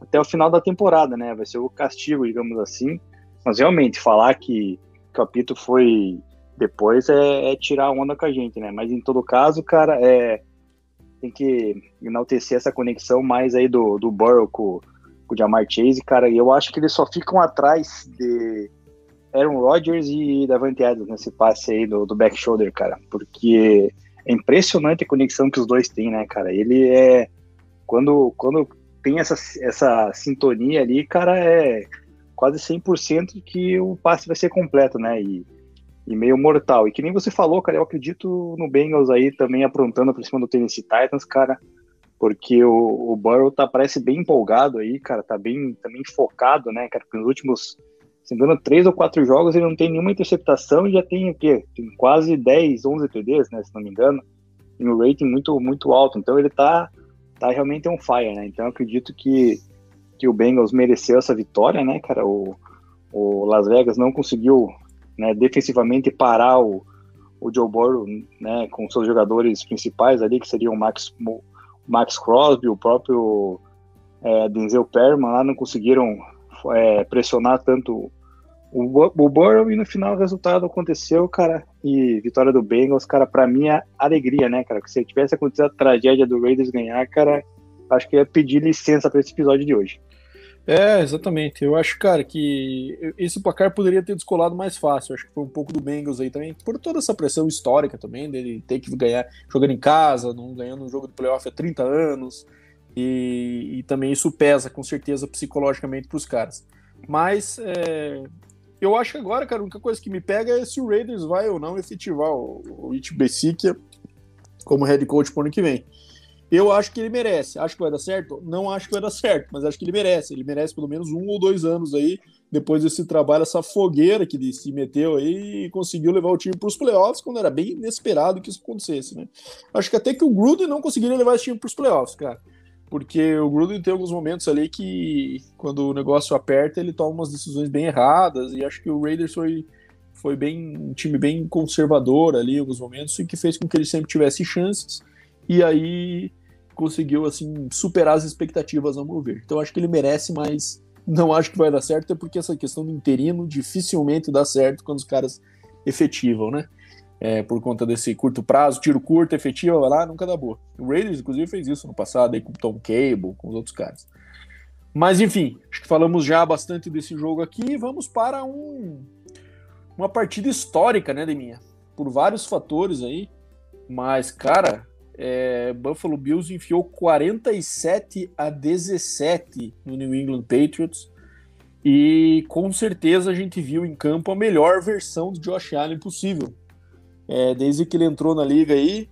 até o final da temporada, né? Vai ser o castigo, digamos assim. Mas realmente, falar que, que o apito foi depois é, é, tirar a onda com a gente, né? Mas em todo caso, cara, é, tem que enaltecer essa conexão mais aí do, do Burrow com, com o Jamar Chase, cara. E eu acho que eles só ficam atrás de Aaron Rodgers e Davante Adams nesse passe aí do, do back shoulder, cara. Porque é impressionante a conexão que os dois têm, né, cara? Ele é. Quando, quando tem essa, essa sintonia ali, cara, é quase 100% que o passe vai ser completo, né? E, e meio mortal. E que nem você falou, cara, eu acredito no Bengals aí também aprontando por cima do Tennessee Titans, cara, porque o, o Burrow tá, parece bem empolgado aí, cara, tá bem também focado, né, cara, nos últimos, se não engano, três ou quatro jogos ele não tem nenhuma interceptação e já tem o quê? Tem quase 10, 11 TDs, né, se não me engano, e um rating muito, muito alto. Então ele tá tá realmente um fire, né? Então acredito que, que o Bengals mereceu essa vitória, né, cara? O, o Las Vegas não conseguiu né, defensivamente parar o, o Joe Burrow, né, com seus jogadores principais ali, que seriam o Max, Max Crosby, o próprio é, Denzel Perman, lá não conseguiram é, pressionar tanto o, o Burrow e no final o resultado aconteceu, cara, e vitória do Bengals, cara, para mim é alegria, né, cara, que se tivesse acontecido a tragédia do Raiders ganhar, cara, acho que ia pedir licença para esse episódio de hoje. É, exatamente. Eu acho, cara, que esse placar poderia ter descolado mais fácil. Acho que foi um pouco do Bengals aí também, por toda essa pressão histórica também, dele ter que ganhar jogando em casa, não ganhando um jogo de playoff há 30 anos. E, e também isso pesa, com certeza, psicologicamente para os caras. Mas é, eu acho que agora, cara, a única coisa que me pega é se o Raiders vai ou não efetivar o, It Besikia como head coach pro ano que vem. Eu acho que ele merece. Acho que vai dar certo? Não acho que vai dar certo, mas acho que ele merece. Ele merece pelo menos um ou dois anos aí, depois desse trabalho, essa fogueira que ele se meteu aí e conseguiu levar o time para os playoffs, quando era bem inesperado que isso acontecesse, né? Acho que até que o Gruden não conseguiria levar esse time para os playoffs, cara porque o Gruden tem alguns momentos ali que, quando o negócio aperta, ele toma umas decisões bem erradas, e acho que o Raiders foi, foi bem um time bem conservador ali em alguns momentos, e que fez com que ele sempre tivesse chances, e aí conseguiu, assim, superar as expectativas, ao meu ver. Então acho que ele merece, mas não acho que vai dar certo, é porque essa questão do interino dificilmente dá certo quando os caras efetivam, né? É, por conta desse curto prazo, tiro curto, efetivo, vai lá, nunca dá boa. O Raiders, inclusive, fez isso no passado aí com o Tom Cable, com os outros caras. Mas enfim, acho que falamos já bastante desse jogo aqui. Vamos para um, uma partida histórica, né, Deminha? Por vários fatores aí. Mas, cara, é, Buffalo Bills enfiou 47 a 17 no New England Patriots. E com certeza a gente viu em campo a melhor versão de Josh Allen possível é, desde que ele entrou na liga aí.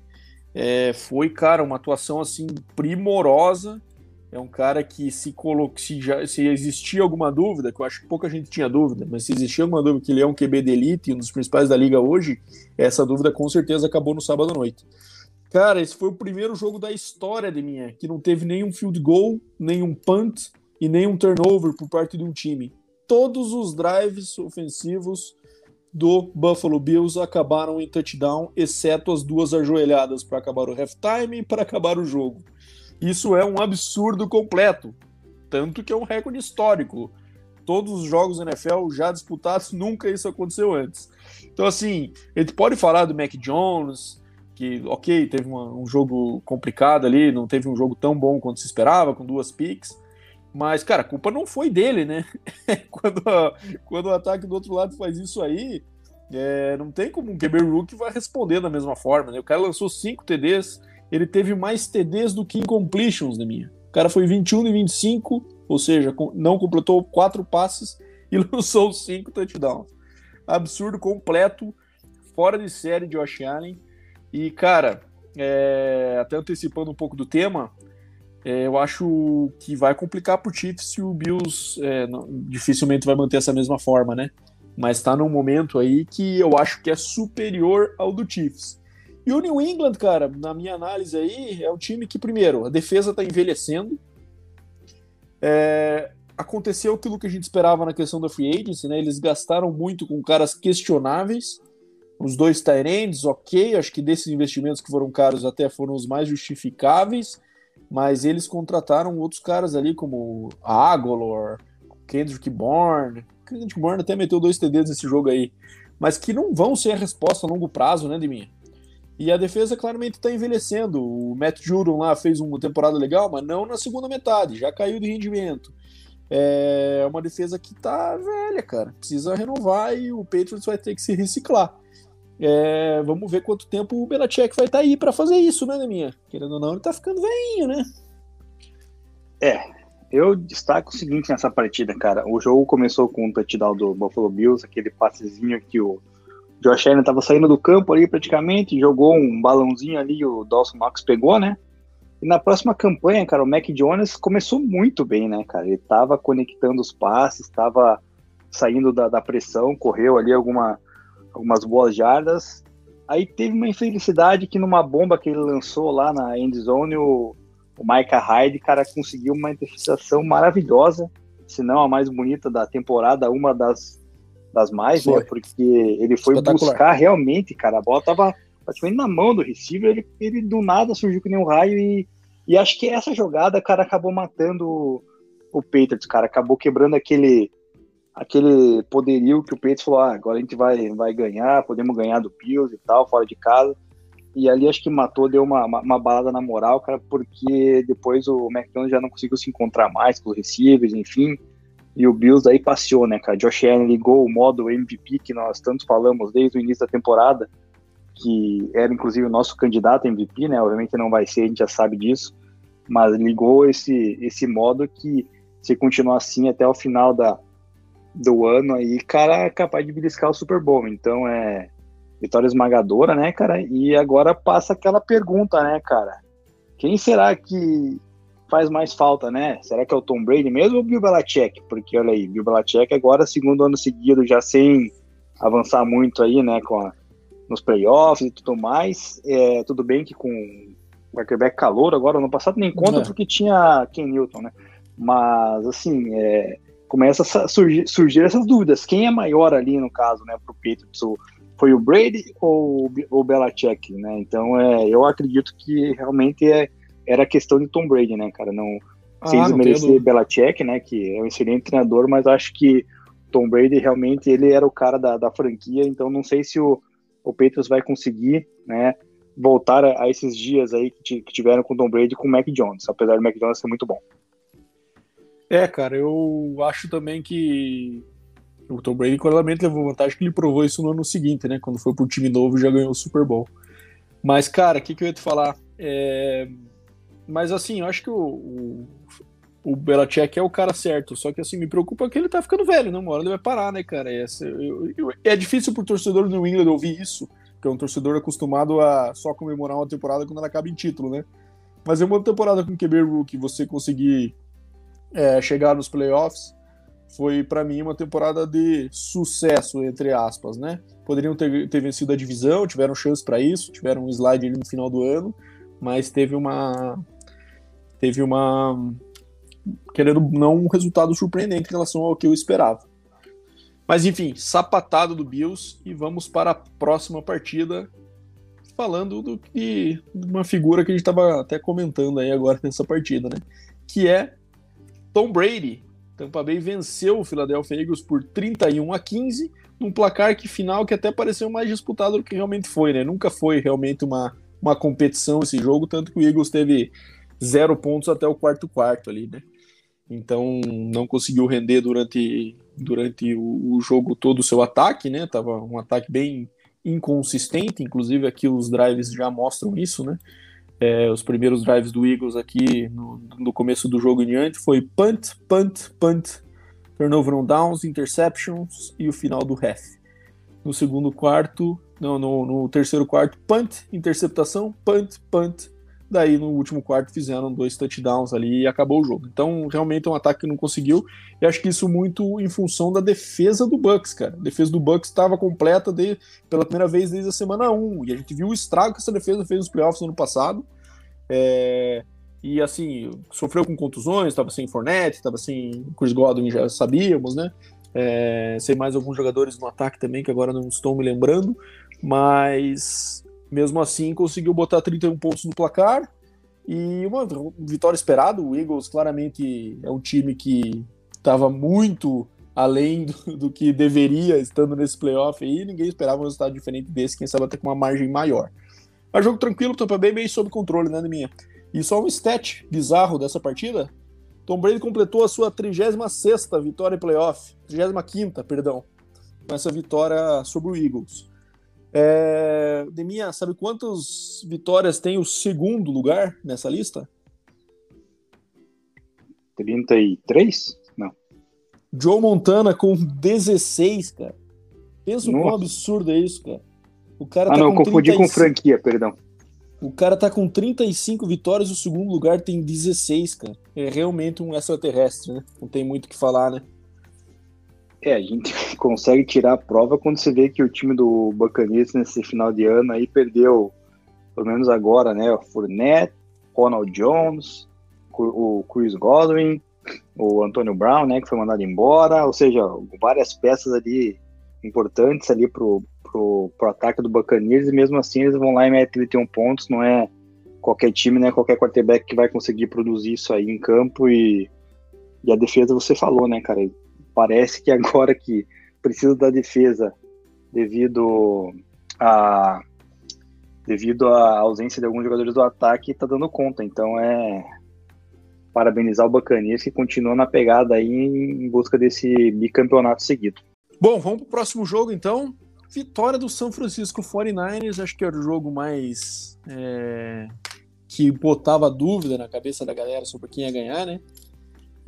É, foi, cara, uma atuação assim primorosa É um cara que se colocou, se, já, se existia alguma dúvida, que eu acho que pouca gente tinha dúvida, mas se existia alguma dúvida que ele é um QB de elite, um dos principais da liga hoje, essa dúvida com certeza acabou no sábado à noite. Cara, esse foi o primeiro jogo da história de minha, que não teve nenhum field goal, nenhum punt e nenhum turnover por parte de um time. Todos os drives ofensivos do Buffalo Bills acabaram em touchdown, exceto as duas ajoelhadas para acabar o halftime e para acabar o jogo. Isso é um absurdo completo, tanto que é um recorde histórico. Todos os jogos da NFL já disputados, [laughs] nunca isso aconteceu antes. Então, assim, a gente pode falar do Mac Jones, que, ok, teve uma, um jogo complicado ali, não teve um jogo tão bom quanto se esperava, com duas picks, mas, cara, a culpa não foi dele, né? [laughs] quando, a, quando o ataque do outro lado faz isso aí, é, não tem como um Rook vai responder da mesma forma, né? O cara lançou cinco TDs, ele teve mais TDs do que incompletions na minha. O cara foi 21 e 25, ou seja, não completou quatro passes [laughs] e lançou cinco touchdowns. Absurdo completo, fora de série de Josh Allen. E, cara, é, até antecipando um pouco do tema, é, eu acho que vai complicar pro Chiefs se o Bills é, não, dificilmente vai manter essa mesma forma, né? Mas tá num momento aí que eu acho que é superior ao do Chiefs. E o New England, cara, na minha análise aí, é um time que, primeiro, a defesa tá envelhecendo. É, aconteceu aquilo que a gente esperava na questão da free agency, né? Eles gastaram muito com caras questionáveis. Os dois Tyrands, ok, acho que desses investimentos que foram caros até foram os mais justificáveis mas eles contrataram outros caras ali, como Agolor, Kendrick Bourne. Kendrick Bourne até meteu dois TDs nesse jogo aí, mas que não vão ser a resposta a longo prazo, né, de mim. E a defesa claramente está envelhecendo. O Matt Judon lá fez uma temporada legal, mas não na segunda metade, já caiu de rendimento. É uma defesa que tá velha, cara. Precisa renovar e o Patriots vai ter que se reciclar. É, vamos ver quanto tempo o Belichick vai estar tá aí para fazer isso, né, minha? Querendo ou não, ele tá ficando velhinho, né? É, eu destaco o seguinte nessa partida, cara. O jogo começou com um touchdown do Buffalo Bills, aquele passezinho que o Josh Allen tava saindo do campo ali praticamente, jogou um balãozinho ali, o Dawson Knox pegou, né? E na próxima campanha, cara, o Mac Jones começou muito bem, né, cara? Ele tava conectando os passes, tava saindo da, da pressão, correu ali alguma algumas boas jardas. Aí teve uma infelicidade que numa bomba que ele lançou lá na end zone, o, o Micah Hyde, cara, conseguiu uma interceptação maravilhosa, se não a mais bonita da temporada, uma das, das mais, né? foi. né? Porque ele foi buscar realmente, cara, a bola tava praticamente na mão do receiver, ele, ele do nada surgiu com nenhum raio e, e acho que essa jogada, cara, acabou matando o, o Patriots, cara, acabou quebrando aquele aquele poderio que o Patriots falou, ah, agora a gente vai, vai ganhar, podemos ganhar do Bills e tal, fora de casa. E ali acho que matou, deu uma, uma, uma balada na moral, cara, porque depois o McDonald's já não conseguiu se encontrar mais com os receivers, enfim. E o Bills aí passeou, né, cara? Josh Allen ligou o modo MVP que nós tanto falamos desde o início da temporada, que era inclusive o nosso candidato MVP, né? Obviamente não vai ser, a gente já sabe disso, mas ligou esse, esse modo que se continuar assim até o final da, do ano aí, cara, é capaz de beliscar o Super Bowl. Então é vitória esmagadora, né, cara? E agora passa aquela pergunta, né, cara? Quem será que faz mais falta, né? Será que é o Tom Brady mesmo ou o Bill Belichick? Porque olha aí, Bill Belichick agora segundo ano seguido já sem avançar muito aí, né, com a, nos playoffs e tudo mais. É, tudo bem que com o quarterback calor agora, no passado nem conta é. porque tinha Ken Newton, né? Mas assim, é, começa a surgir, surgir, essas dúvidas. Quem é maior ali, no caso, né, para o Patriots? Foi o Brady ou o Belichick, né? Então, é, eu acredito que realmente é, era questão de Tom Brady, né, cara? Não, ah, sem desmerecer Belichick, né, que é um excelente treinador, mas acho que Tom Brady realmente ele era o cara da, da franquia, então não sei se o, o Patriots vai conseguir, né, voltar a, a esses dias aí que, que tiveram com Tom Brady com o Mac Jones, apesar do Mac Jones ser muito bom. É, cara, eu acho também que o Tom Brady claramente levou vantagem que ele provou isso no ano seguinte, né? Quando foi pro time novo já ganhou o Super Bowl. Mas, cara, o que, que eu ia te falar? É... Mas assim, eu acho que o, o, o Belichick é o cara certo. Só que assim, me preocupa que ele tá ficando velho, né? Uma hora ele vai parar, né, cara? É, eu, eu, é difícil pro torcedor do New England ouvir isso, que é um torcedor acostumado a só comemorar uma temporada quando ela acaba em título, né? Mas é uma temporada com QB Rookie, você conseguir é, chegar nos playoffs, foi para mim uma temporada de sucesso, entre aspas, né? Poderiam ter, ter vencido a divisão, tiveram chance para isso, tiveram um slide ali no final do ano, mas teve uma. Teve uma. Querendo não um resultado surpreendente em relação ao que eu esperava. Mas enfim, sapatado do Bills e vamos para a próxima partida, falando do que uma figura que a gente estava até comentando aí agora nessa partida, né? Que é Tom Brady. Tampa Bay venceu o Philadelphia Eagles por 31 a 15, num placar que final que até pareceu mais disputado do que realmente foi, né? Nunca foi realmente uma, uma competição esse jogo, tanto que o Eagles teve zero pontos até o quarto quarto ali, né? Então não conseguiu render durante, durante o, o jogo todo o seu ataque, né? Tava um ataque bem inconsistente, inclusive aqui os drives já mostram isso, né? É, os primeiros drives do Eagles aqui no, no, começo do jogo em diante foi punt, punt, punt, turnover on downs, interceptions e o final do half. No segundo quarto, não, no, no terceiro quarto, punt, interceptação, punt, punt, Daí, no último quarto, fizeram dois touchdowns ali e acabou o jogo. Então, realmente é um ataque que não conseguiu. E acho que isso muito em função da defesa do Bucks, cara. A defesa do Bucks estava completa de, pela primeira vez desde a semana 1. E a gente viu o estrago que essa defesa fez nos playoffs no ano passado. É... E assim, sofreu com contusões, estava sem Fournette, estava sem Chris Godwin, já sabíamos, né? É... Mais alguns jogadores no ataque também, que agora não estou me lembrando. Mas mesmo assim, conseguiu botar 31 pontos no placar e uma vitória esperada. O Eagles claramente é um time que estava muito além do, do, que deveria estando nesse playoff aí. Ninguém esperava um resultado diferente desse, quem sabe até com uma margem maior. Mas jogo tranquilo, Tampa Bay bem sob controle, né, minha? E só um stat bizarro dessa partida. Tom Brady completou a sua 36ª vitória em playoff, 35ª, perdão, com essa vitória sobre o Eagles. É, Deminha, sabe quantas vitórias tem o segundo lugar nessa lista? 33? Não. Joe Montana com 16, cara. Pensa o quão absurdo é isso, cara. O cara ah, tá não, com confundi 35... com franquia, perdão. O cara tá com 35 vitórias e o segundo lugar tem 16, cara. É realmente um extraterrestre, né? Não tem muito o que falar, né? É, a gente [laughs] consegue tirar a prova quando você vê que o time do Buccaneers nesse final de ano aí perdeu, pelo menos agora, né, o Fournette, Ronald Jones, o Chris Godwin, o Antonio Brown, né, que foi mandado embora, ou seja, várias peças ali importantes ali pro, pro, pro ataque do Buccaneers e mesmo assim eles vão lá e metem 31 pontos, não é qualquer time, né, qualquer quarterback que vai conseguir produzir isso aí em campo e, e a defesa você falou, né, cara, parece que agora que precisa da defesa devido a devido à ausência de alguns jogadores do ataque está dando conta. Então é parabenizar o Bacanias que continua na pegada aí em busca desse bicampeonato seguido. Bom, vamos para o próximo jogo então. Vitória do São Francisco 49ers, acho que era o jogo mais é, que botava dúvida na cabeça da galera sobre quem ia ganhar, né?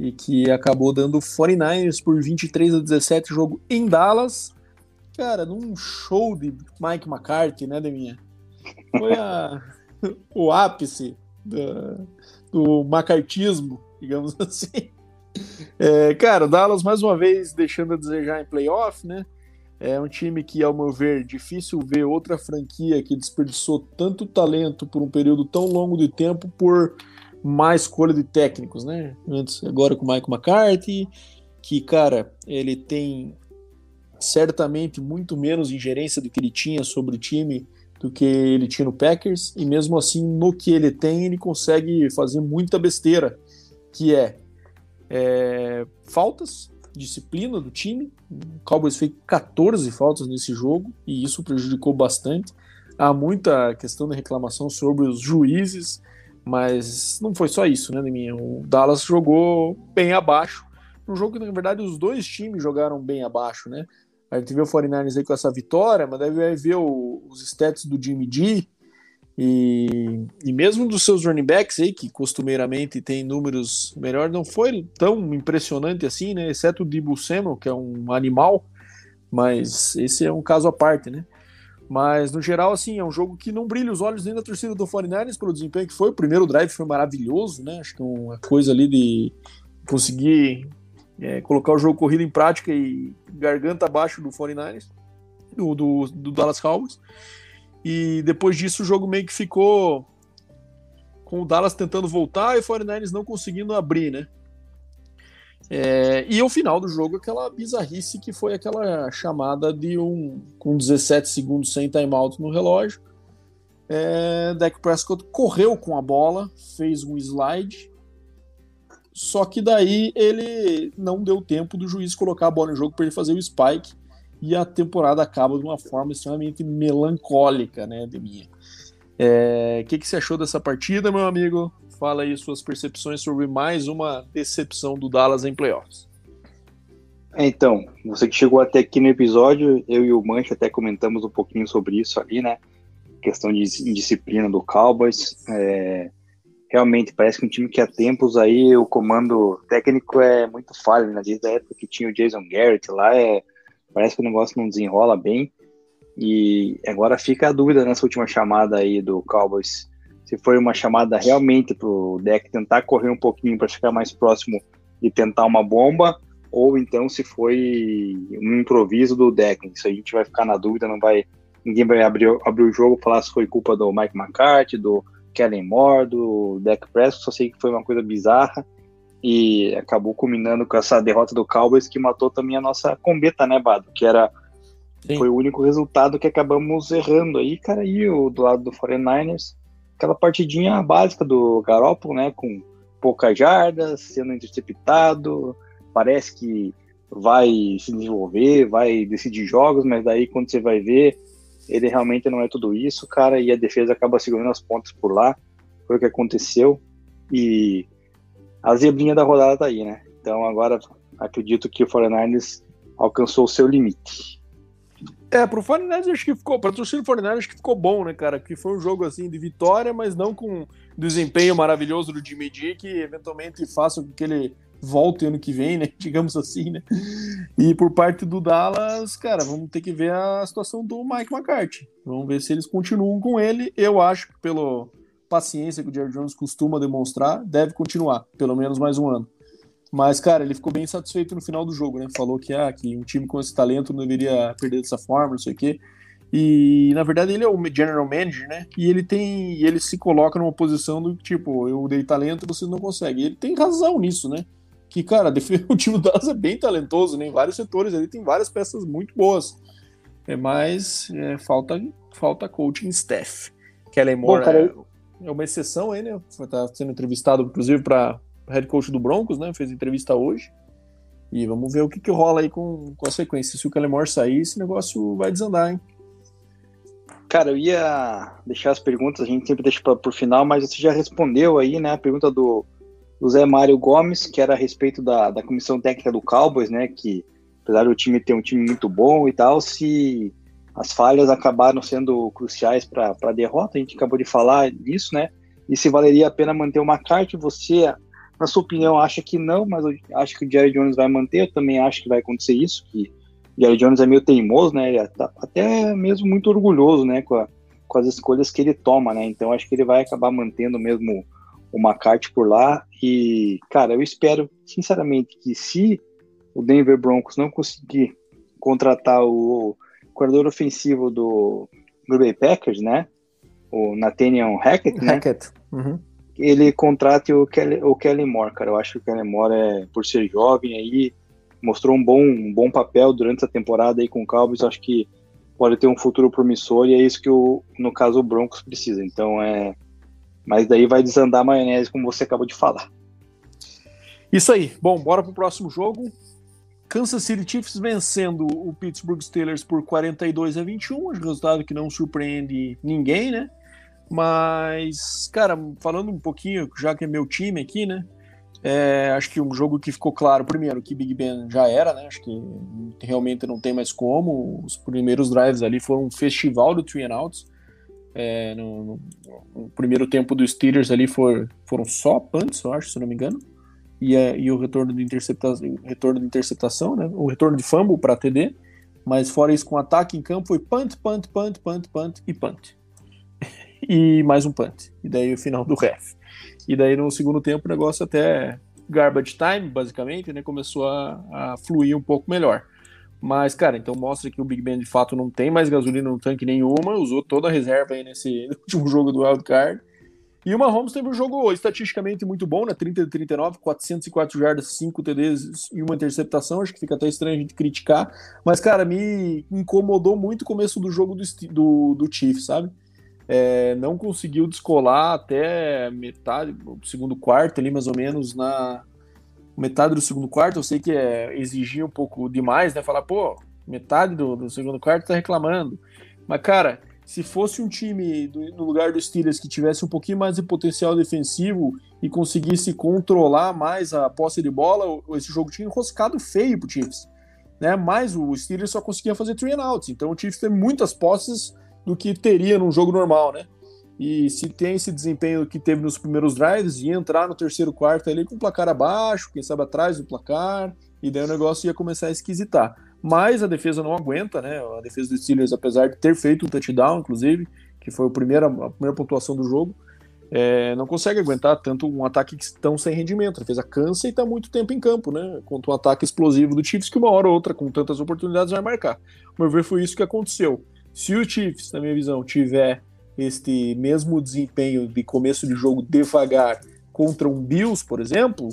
E que acabou dando 49ers por 23 a 17, jogo em Dallas. Cara, num show de Mike McCarthy, né, Deminha? Foi a, [laughs] o ápice do, do macartismo, digamos [laughs] assim. É, cara, Dallas mais uma vez deixando a desejar em playoff, né? É um time que, ao meu ver, difícil ver outra franquia que desperdiçou tanto talento por um período tão longo de tempo por má escolha de técnicos, né? Antes, agora com o Michael McCarthy, que, cara, ele tem certamente muito menos ingerência do que ele tinha sobre o time do que ele tinha no Packers, e mesmo assim, no que ele tem, ele consegue fazer muita besteira, que é, é faltas, disciplina do time. O Cowboys fez 14 faltas nesse jogo, e isso prejudicou bastante. Há muita questão de reclamação sobre os juízes, mas não foi só isso, né, Neminha? O Dallas jogou bem abaixo. Um jogo que, na verdade, os dois times jogaram bem abaixo, né? A gente vê o 49ers aí com essa vitória, mas deve ver o, os stats do Jimmy G e, e mesmo dos seus running backs aí, que costumeiramente tem números melhores, não foi tão impressionante assim, né? Exceto o Debo Samuel, que é um animal, mas esse é um caso à parte, né? Mas, no geral, assim, é um jogo que não brilha os olhos nem da torcida do 49ers pelo desempenho que foi. O primeiro drive foi maravilhoso, né? Acho que é uma coisa ali de conseguir é, colocar o jogo corrido em prática e garganta abaixo do 49ers, do, do, do Dallas Cowboys. E depois disso o jogo meio que ficou com o Dallas tentando voltar e o 49ers não conseguindo abrir, né? É, e o final do jogo, aquela bizarrice que foi aquela chamada de um com 17 segundos sem timeout no relógio. É, Dak Prescott correu com a bola, fez um slide, só que daí ele não deu tempo do juiz colocar a bola em jogo para ele fazer o spike e a temporada acaba de uma forma extremamente melancólica, né, de minha. O é, que, que você achou dessa partida, meu amigo? Fala aí suas percepções sobre mais uma decepção do Dallas em playoffs. É, então, você que chegou até aqui no episódio, eu e o Mancha até comentamos um pouquinho sobre isso ali, né? Questão de indisciplina do Cowboys. É, realmente parece que um time que há tempos aí o comando técnico é muito falho, né? Desde a época que tinha o Jason Garrett lá, é, parece que o negócio não desenrola bem. E agora fica a dúvida nessa última chamada aí do Cowboys se foi uma chamada realmente para o deck tentar correr um pouquinho para ficar mais próximo e tentar uma bomba, ou então se foi um improviso do deck. Isso a gente vai ficar na dúvida, não vai. Ninguém vai abrir, abrir o jogo e falar se foi culpa do Mike McCarthy, do Kellen Moore, do deck Press, só sei que foi uma coisa bizarra e acabou culminando com essa derrota do Cowboys que matou também a nossa combeta, né, Bado? Que era Sim. foi o único resultado que acabamos errando aí, cara, e o do lado do 49ers aquela partidinha básica do Garoppolo, né, com poucas jardas, sendo interceptado, parece que vai se desenvolver, vai decidir jogos, mas daí quando você vai ver, ele realmente não é tudo isso, cara, e a defesa acaba segurando as pontas por lá, foi o que aconteceu, e a zebrinha da rodada tá aí, né, então agora acredito que o 49ers alcançou o seu limite. É, pro Fortnite acho que ficou, pra torcida do Fortnite acho que ficou bom, né, cara? Que foi um jogo assim de vitória, mas não com desempenho maravilhoso do Jimmy que eventualmente faça com que ele volte ano que vem, né? [laughs] Digamos assim, né? E por parte do Dallas, cara, vamos ter que ver a situação do Mike McCarthy. Vamos ver se eles continuam com ele. Eu acho que pela paciência que o Jerry Jones costuma demonstrar, deve continuar, pelo menos mais um ano. Mas, cara, ele ficou bem satisfeito no final do jogo, né? Falou que, ah, que um time com esse talento não deveria perder dessa forma, não sei o quê. E, na verdade, ele é o general manager, né? E ele tem. ele se coloca numa posição do tipo, eu dei talento e vocês não conseguem. E ele tem razão nisso, né? Que, cara, [laughs] o time do Dallas é bem talentoso, né? Em vários setores ele tem várias peças muito boas. É, mas é, falta, falta coaching staff. Kellen Moore Bom, cara, é, é uma exceção aí, né? Tá sendo entrevistado, inclusive, para head coach do Broncos, né? Fez entrevista hoje. E vamos ver o que, que rola aí com, com a sequência. Se o Calemore sair, esse negócio vai desandar, hein? Cara, eu ia deixar as perguntas, a gente sempre deixa para o final, mas você já respondeu aí, né? A pergunta do, do Zé Mário Gomes, que era a respeito da, da comissão técnica do Cowboys, né? Que apesar do time ter um time muito bom e tal, se as falhas acabaram sendo cruciais para a derrota, a gente acabou de falar disso, né? E se valeria a pena manter uma carta, você na sua opinião, acha que não, mas eu acho que o Jerry Jones vai manter. Eu também acho que vai acontecer isso, que o Jerry Jones é meio teimoso, né? Ele é até mesmo muito orgulhoso, né? Com, a, com as escolhas que ele toma, né? Então acho que ele vai acabar mantendo mesmo o McCarthy por lá. E, cara, eu espero, sinceramente, que se o Denver Broncos não conseguir contratar o corredor ofensivo do Green Bay Packers, né? O Nathaniel Hackett, né? Hackett. Uhum ele contrate o Kelly, o Kelly Moore, cara. Eu acho que o Kelly Moore, é, por ser jovem aí, mostrou um bom, um bom papel durante a temporada aí com o Cowboys. Acho que pode ter um futuro promissor e é isso que, o, no caso, o Broncos precisa. Então, é. Mas daí vai desandar a maionese, como você acabou de falar. Isso aí. Bom, bora pro próximo jogo. Kansas City Chiefs vencendo o Pittsburgh Steelers por 42 a 21, um resultado que não surpreende ninguém, né? Mas, cara, falando um pouquinho, já que é meu time aqui, né? É, acho que um jogo que ficou claro, primeiro, que Big Ben já era, né? Acho que realmente não tem mais como. Os primeiros drives ali foram um festival do three and outs. É, no, no, no, primeiro tempo dos Steelers ali for, foram só punts, eu acho, se não me engano. E, é, e o retorno de interceptação, retorno de interceptação, né? O retorno de fumble para TD. Mas fora isso, com ataque em campo, foi punt, punt, punt, punt, punt e punt. E mais um punt. E daí o final do ref. E daí no segundo tempo o negócio até garbage time, basicamente, né? Começou a, a fluir um pouco melhor. Mas, cara, então mostra que o Big Ben de fato não tem mais gasolina no tanque nenhuma, usou toda a reserva aí nesse [laughs] último jogo do Wild Card. E o Mahomes teve um jogo estatisticamente muito bom, né? 30 de 39, 404 jardas, 5 TDs e uma interceptação. Acho que fica até estranho a gente criticar. Mas, cara, me incomodou muito o começo do jogo do, do, do sabe? É, não conseguiu descolar até metade, do segundo quarto ali, mais ou menos, na metade do segundo quarto. Eu sei que é exigir um pouco demais, né? Falar, pô, metade do, do segundo quarto tá reclamando. Mas, cara, se fosse um time do, no lugar dos Steelers que tivesse um pouquinho mais de potencial defensivo e conseguisse controlar mais a posse de bola, esse jogo tinha enroscado feio pro Chiefs. Né? Mas o Steelers só conseguia fazer three and outs, então o Chiefs tem muitas posses do que teria num jogo normal, né? E se tem esse desempenho que teve nos primeiros drives, ia entrar no terceiro quarto ali com o placar abaixo, quem sabe atrás do placar, e daí o negócio ia começar a esquisitar mas a defesa não aguenta, né? A defesa dos Steelers, apesar de ter feito um touchdown, inclusive, que foi a primeira, a primeira pontuação do jogo, é, não consegue aguentar tanto um ataque tão sem rendimento. A defesa cansa e está muito tempo em campo, né? Contra um ataque explosivo do Chiefs, que uma hora ou outra, com tantas oportunidades, vai marcar. O meu ver foi isso que aconteceu. Se o Chiefs, na minha visão, tiver este mesmo desempenho de começo de jogo devagar contra um Bills, por exemplo,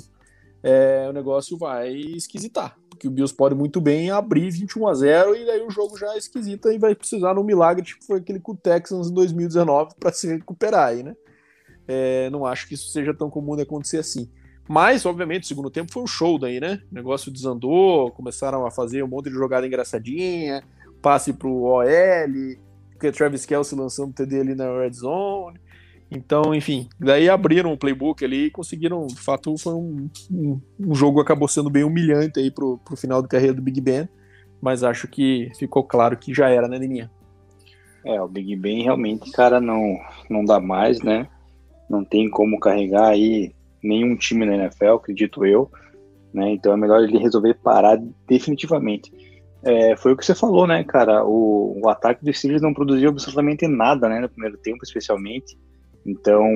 é, o negócio vai esquisitar que o Bills pode muito bem abrir 21 a 0 e daí o jogo já é esquisito e vai precisar de um milagre, tipo foi aquele com o Texans em 2019 para se recuperar aí, né? É, não acho que isso seja tão comum de acontecer assim. Mas, obviamente, o segundo tempo foi um show daí, né? O negócio desandou, começaram a fazer um monte de jogada engraçadinha, passe pro OL, porque Travis Kelsey lançando TD ali na red zone. Então, enfim, daí abriram o playbook ali e conseguiram. De fato, foi um, um, um jogo acabou sendo bem humilhante aí pro final de carreira do Big Ben, mas acho que ficou claro que já era, né, Neninha? É, o Big Ben realmente, cara, não, não dá mais, né? Não tem como carregar aí nenhum time na NFL, acredito eu, né? Então é melhor ele resolver parar definitivamente. É, foi o que você falou, né, cara? O, o ataque do Steelers não produziu absolutamente nada, né, no primeiro tempo, especialmente. Então,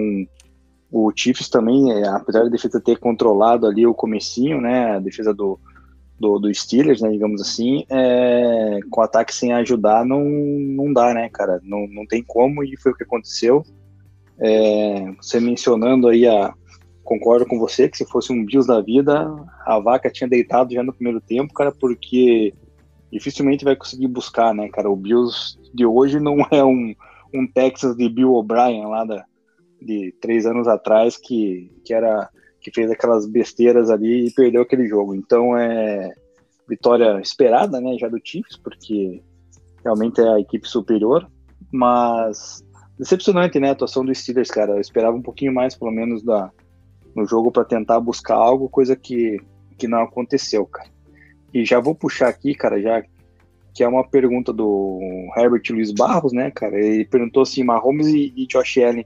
o Chiefs também, é, apesar da defesa ter controlado ali o comecinho, né, a defesa do, do, do Steelers, né, digamos assim, é, com ataque sem ajudar não, não dá, né, cara, não, não tem como e foi o que aconteceu. É, você mencionando aí a, concordo com você que se fosse um Bills da vida, a vaca tinha deitado já no primeiro tempo, cara, porque dificilmente vai conseguir buscar, né, cara, o Bills de hoje não [laughs] é um, um Texas de Bill O'Brien lá da, de três anos atrás que, que era que fez aquelas besteiras ali e perdeu aquele jogo. Então é vitória esperada, né, já do Chiefs, porque realmente é a equipe superior, mas decepcionante, né, a atuação do Steelers, cara. Eu esperava um pouquinho mais, pelo menos, da, no jogo para tentar buscar algo, coisa que, que não aconteceu, cara. E já vou puxar aqui, cara, já que é uma pergunta do Herbert Luiz Barros, né, cara? Ele perguntou assim: Mahomes e, e Josh Allen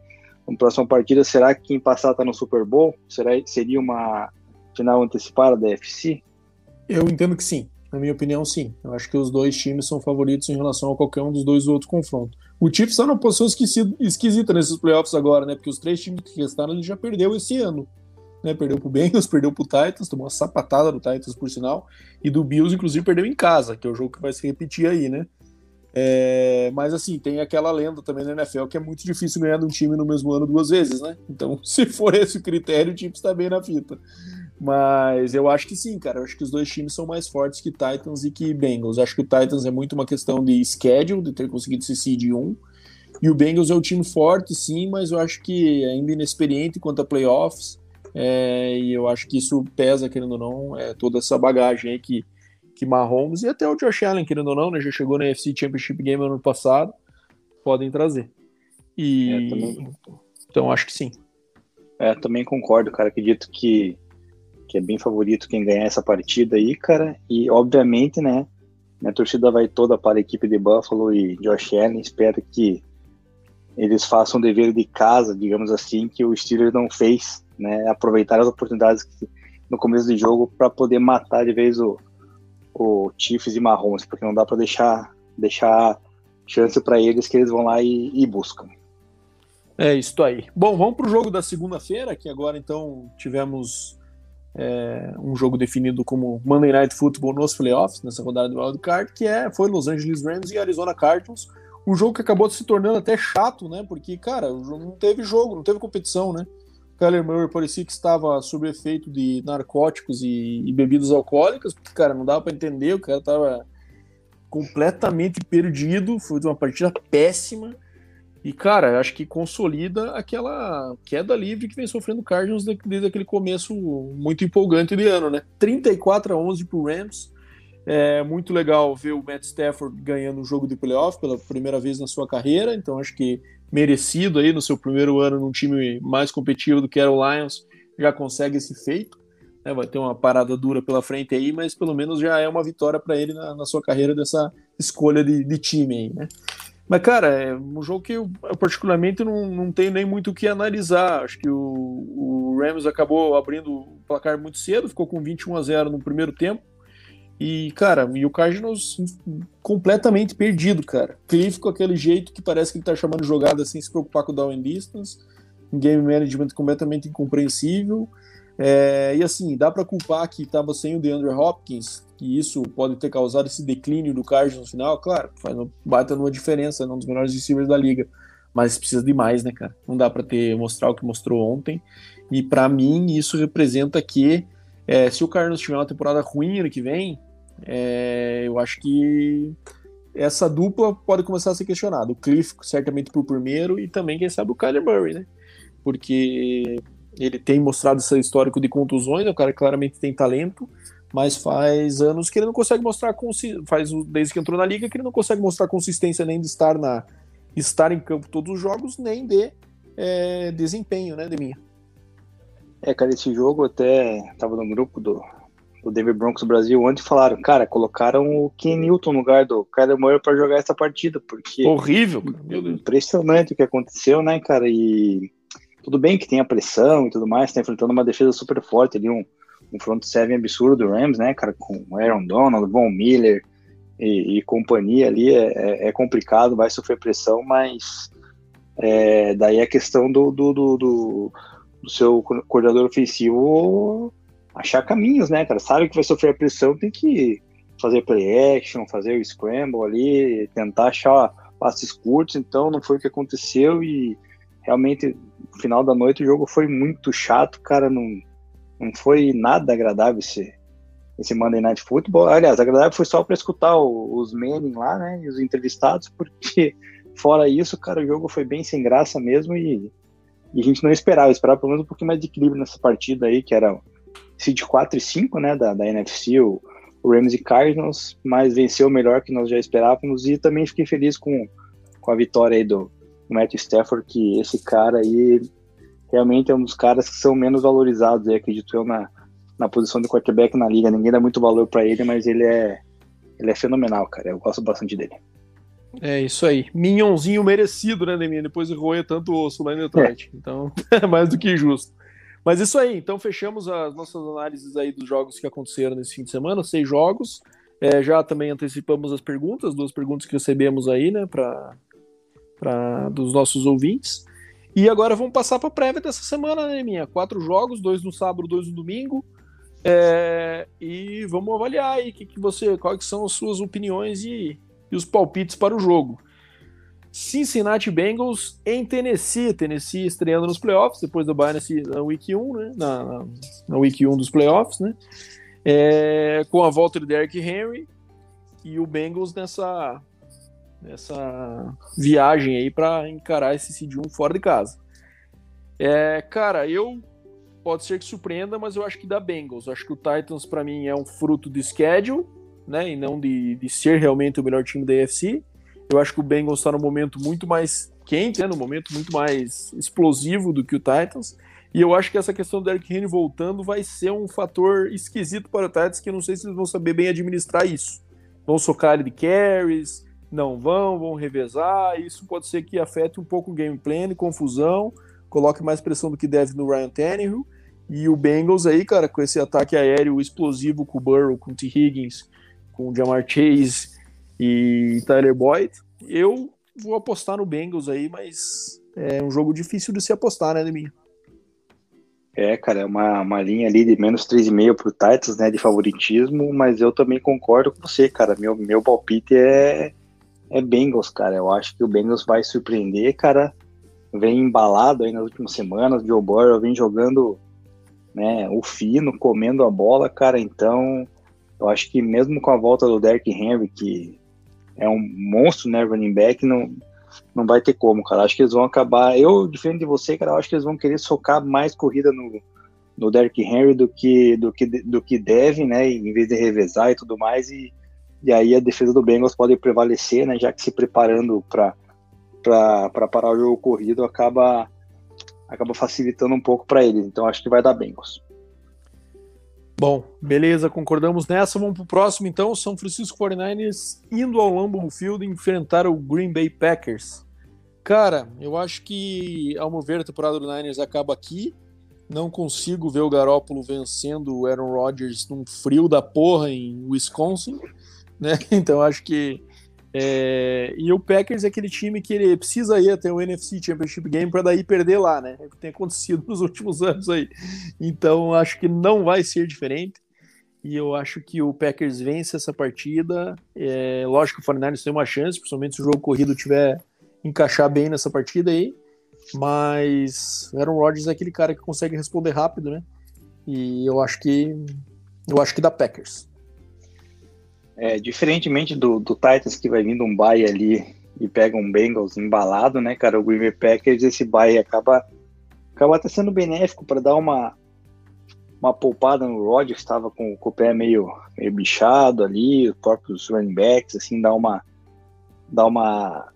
na próxima partida, será que quem passar está no Super Bowl? Será, seria uma final antecipada da FC? Eu entendo que sim. Na minha opinião, sim. Eu acho que os dois times são favoritos em relação a qualquer um dos dois outros confrontos. O Chiefs está numa posição esquisita nesses playoffs agora, né? Porque os três times que restaram ele já perdeu esse ano. Né? Perdeu pro Bengals, [laughs] perdeu pro Titans, tomou uma sapatada do Titans, por sinal, e do Bills, inclusive, perdeu em casa, que é o jogo que vai se repetir aí, né? É, mas assim, tem aquela lenda também na NFL que é muito difícil ganhar de um time no mesmo ano duas vezes, né? Então, [laughs] se for esse o critério, o time está bem na fita. Mas eu acho que sim, cara. Eu acho que os dois times são mais fortes que Titans e que Bengals. Eu acho que o Titans é muito uma questão de schedule, de ter conseguido ser seed 1. E o Bengals é um time forte, sim, mas eu acho que ainda inexperiente quanto a playoffs. É, e eu acho que isso pesa, querendo ou não, é, toda essa bagagem aí que que Mahomes e até o Josh Allen, querendo ou não, né, já chegou na UFC Championship Game ano passado, podem trazer. E é, também... então acho que sim. É, também concordo, cara. Acredito que, que é bem favorito quem ganhar essa partida aí, cara. E obviamente, né, minha torcida vai toda para a equipe de Buffalo e Josh Allen. Espero que eles façam o dever de casa, digamos assim, que o Steelers não fez, né? Aproveitar as oportunidades que, no começo do jogo para poder matar de vez o, o Chiefs e Mahomes, porque não dá para deixar, deixar chance para eles que eles vão lá e, e buscam. É isso aí. Bom, vamos para o jogo da segunda-feira, que agora então tivemos é, um jogo definido como Monday Night Football nos playoffs, nessa rodada do Wild Card, que é, foi Los Angeles Rams e Arizona Cardinals. Um jogo que acabou se tornando até chato, né? Porque, cara, não teve jogo, não teve competição, né? Kyler Murray parecia que estava sob efeito de narcóticos e, e bebidas alcoólicas, porque, cara, não dava para entender, o cara tava completamente perdido, foi uma partida péssima. E, cara, acho que consolida aquela queda livre que vem sofrendo o Cardinals desde aquele começo muito empolgante de ano, né? 34 a 11 pro Rams. É muito legal ver o Matt Stafford ganhando um jogo de playoff pela primeira vez na sua carreira, então acho que merecido aí no seu primeiro ano num time mais competitivo do que era o Lions, já consegue esse feito. Né? Vai ter uma parada dura pela frente aí, mas pelo menos já é uma vitória para ele na, na, sua carreira dessa escolha de, de time aí, né? Mas, cara, é um jogo que eu, eu particularmente não, não tenho nem muito o que analisar. Acho que o, o, Rams acabou abrindo o placar muito cedo, ficou com 21 a 0 no primeiro tempo. E, cara, e o Cardinals completamente perdido, cara. Cliff com aquele jeito que parece que ele tá chamando jogada sem se preocupar com o down and distance. Game management completamente incompreensível. É, e assim, dá para culpar que estava sem o DeAndre Hopkins, que isso pode ter causado esse declínio do Cardinals no final, claro, faz uma baita uma diferença, é um dos melhores receivers da liga, mas precisa de mais, né, cara? Não dá para ter mostrar o que mostrou ontem. E para mim isso representa que é, se o Cardinals tiver uma temporada ruim ano que vem, é, eu acho que essa dupla pode começar a ser questionada. O Cliff certamente por primeiro e também quem sabe o Kyler Murray, né? Porque ele tem mostrado esse histórico de contusões, é um cara que claramente tem talento, mas faz anos que ele não consegue mostrar faz desde que entrou na liga que ele não consegue mostrar consistência nem de estar na estar em campo todos os jogos nem de é, desempenho, né, Deminha? É, cara, esse jogo até tava no grupo do, do Denver Broncos Brasil ontem falaram, cara, colocaram o Ken Newton no lugar do Kyler Murray para jogar essa partida, porque horrível, impressionante o que aconteceu, né, cara? E tudo bem que tem a pressão e tudo mais, tá enfrentando uma defesa super forte ali, um um front seven absurdo do Rams, né, cara, com Aaron Donald, Von Miller e, e companhia ali, é, é, é, complicado, vai sofrer pressão, mas é, daí a questão do, do, do, do, do seu coordenador ofensivo achar caminhos, né, cara, sabe que vai sofrer pressão, tem que fazer play action, fazer o scramble ali, tentar achar passes curtos, então não foi o que aconteceu e realmente no final da noite o jogo foi muito chato, cara, não não foi nada agradável esse, esse Monday Night Football. Aliás, agradável foi só para escutar o, os Manning lá, né? E os entrevistados, porque [laughs] fora isso, cara, o jogo foi bem sem graça mesmo e, e a gente não esperava, esperava pelo menos um pouquinho mais de equilíbrio nessa partida aí, que era seed 4 e 5, né, da, da NFC, o, o Rams e Cardinals, mas venceu melhor que nós já esperávamos e também fiquei feliz com, com a vitória aí do, do Matt Stafford, que esse cara aí realmente é um dos caras que são menos valorizados, acredito eu, na, na posição de quarterback na liga. Ninguém dá muito valor para ele, mas ele é, ele é fenomenal, cara. Eu gosto bastante dele. É isso aí. Minhãozinho merecido, né, Deminha? Depois de roer tanto osso lá em Detroit. É. Então, [laughs] é mais do que justo. Mas isso aí, então fechamos as nossas análises aí dos jogos que aconteceram nesse fim de semana, seis jogos. É, já também antecipamos as perguntas, duas perguntas que recebemos aí, né, para dos nossos ouvintes. E agora vamos passar para a prévia dessa semana, né, minha? Quatro jogos, dois no sábado, dois no domingo. É, e vamos avaliar aí que, que você, quais são as suas opiniões e, e, os palpites para o jogo. Cincinnati Bengals em Tennessee. Tennessee estreando nos playoffs, depois do Bayern na Week 1, né? Na, na, Week 1 dos playoffs, né? É, com a volta de Derrick Henry e o Bengals nessa nessa viagem aí para encarar esse Seed 1 fora de casa. É, cara, eu pode ser que surpreenda, mas eu acho que dá Bengals. Eu acho que o Titans para mim é um fruto de schedule, né, e não de, de ser realmente o melhor time da AFC. Eu acho que o Bengals está no momento muito mais quente, né, no momento muito mais explosivo do que o Titans. E eu acho que essa questão do Derrick Henry voltando vai ser um fator esquisito para o Titans, que eu não sei se eles vão saber bem administrar isso. Vão socar ele de carries, não vão, vão revezar. Isso pode ser que afete um pouco o gameplay, confusão, coloque mais pressão do que deve no Ryan Tannehill. E o Bengals aí, cara, com esse ataque aéreo explosivo com o Burrow, com o T. Higgins, com Jamar Chase e Tyler Boyd. Eu vou apostar no Bengals aí, mas é um jogo difícil de se apostar, né, Deminha? É, cara, é uma, uma linha ali de menos 3,5 pro Titans, né, de favoritismo, mas eu também concordo com você, cara. Meu, meu palpite é, é Bengals, cara. Eu acho que o Bengals vai surpreender, cara. Vem embalado aí nas últimas semanas, Joe Burrow vem jogando né, o fino, comendo a bola, cara. Então, eu acho que mesmo com a volta do Derrick Henry, que é um monstro, né, running back, não, não vai ter como, cara. Acho que eles vão acabar. Eu, diferente de você, cara, acho que eles vão querer socar mais corrida no, no Derrick Henry do que, do que, do que deve, né? Em vez de revezar e tudo mais. E, e aí a defesa do Bengals pode prevalecer, né? Já que se preparando para parar o jogo corrido acaba, acaba facilitando um pouco para eles. Então acho que vai dar Bengals. Bom, beleza, concordamos nessa. Vamos para o próximo então. São Francisco 49ers indo ao Lambeau Field enfrentar o Green Bay Packers. Cara, eu acho que, ao meu ver, a temporada do Niners acaba aqui. Não consigo ver o Garópolo vencendo o Aaron Rodgers num frio da porra em Wisconsin, né? [laughs] Então acho que é, e o Packers é aquele time que ele precisa ir até o NFC Championship Game para daí perder lá, né? É o que tem acontecido [laughs] nos últimos anos aí. Então acho que não vai ser diferente. E eu acho que o Packers vence essa partida. É, lógico que o 49ers tem uma chance, principalmente se o jogo corrido tiver encaixar bem nessa partida aí. Mas Aaron Rodgers é aquele cara que consegue responder rápido, né? E eu acho que eu acho que dá Packers. É, diferentemente do, do Titans que vai vindo um bye ali e pega um Bengals embalado, né, cara? O Green Bay Packers, esse bye acaba, acaba até sendo benéfico para dar uma, uma poupada no Rodgers, estava com, com, o pé meio, meio bichado ali, os próprios running backs, assim, dá uma. Dá uma